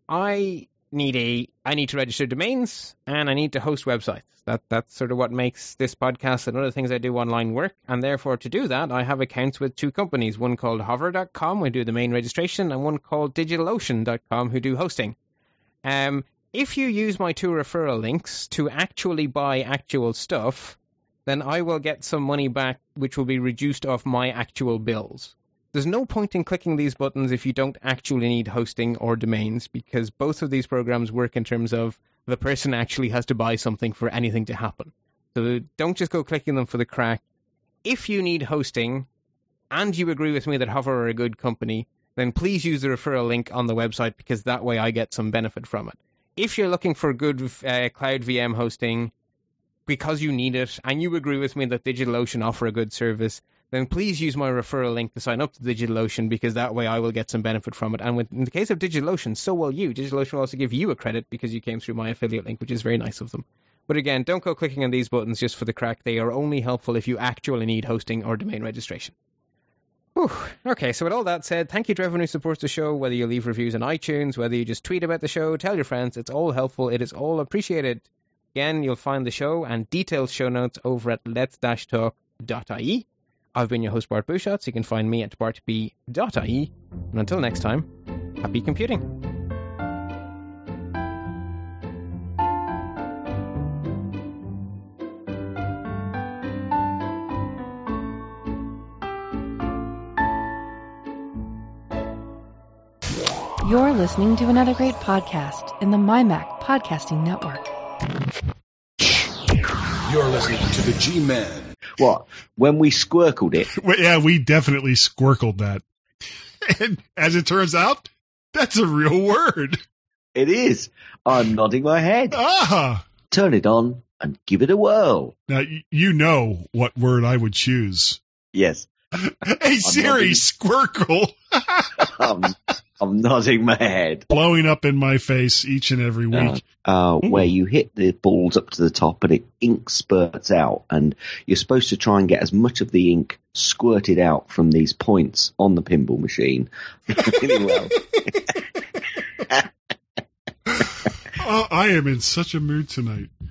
I need a I need to register domains and I need to host websites. That that's sort of what makes this podcast and other things I do online work. And therefore, to do that, I have accounts with two companies. One called Hover.com, who do the main registration, and one called DigitalOcean.com, who do hosting. Um, if you use my two referral links to actually buy actual stuff, then I will get some money back, which will be reduced off my actual bills. There's no point in clicking these buttons if you don't actually need hosting or domains because both of these programs work in terms of the person actually has to buy something for anything to happen. So don't just go clicking them for the crack. If you need hosting and you agree with me that Hover are a good company, then please use the referral link on the website because that way I get some benefit from it. if you're looking for good uh, cloud VM hosting because you need it and you agree with me that DigitalOcean offer a good service, then please use my referral link to sign up to DigitalOcean because that way I will get some benefit from it. And with, in the case of DigitalOcean, so will you. DigitalOcean will also give you a credit because you came through my affiliate link, which is very nice of them. But again, don't go clicking on these buttons just for the crack. They are only helpful if you actually need hosting or domain registration. Whew. Okay, so with all that said, thank you to everyone who supports the show, whether you leave reviews on iTunes, whether you just tweet about the show, tell your friends, it's all helpful, it is all appreciated. Again, you'll find the show and detailed show notes over at let's-talk.ie. I've been your host, Bart Busschots. You can find me at bartb.ie. And until next time, happy computing. You're listening to another great podcast in the MyMac Podcasting Network. You're listening to the G-Man. What? When we squircled it, Well, yeah, we definitely squircled that. And as it turns out, that's a real word. it is. I'm nodding my head. Ah! Turn it on and give it a whirl. Now, you know what word I would choose. Yes, Hey, Siri, squircle. I'm, I'm nodding my head. Blowing up in my face each and every Uh, week. uh, where you hit the balls up to the top and it ink spurts out, and you're supposed to try and get as much of the ink squirted out from these points on the pinball machine really well. Oh, I am in such a mood tonight.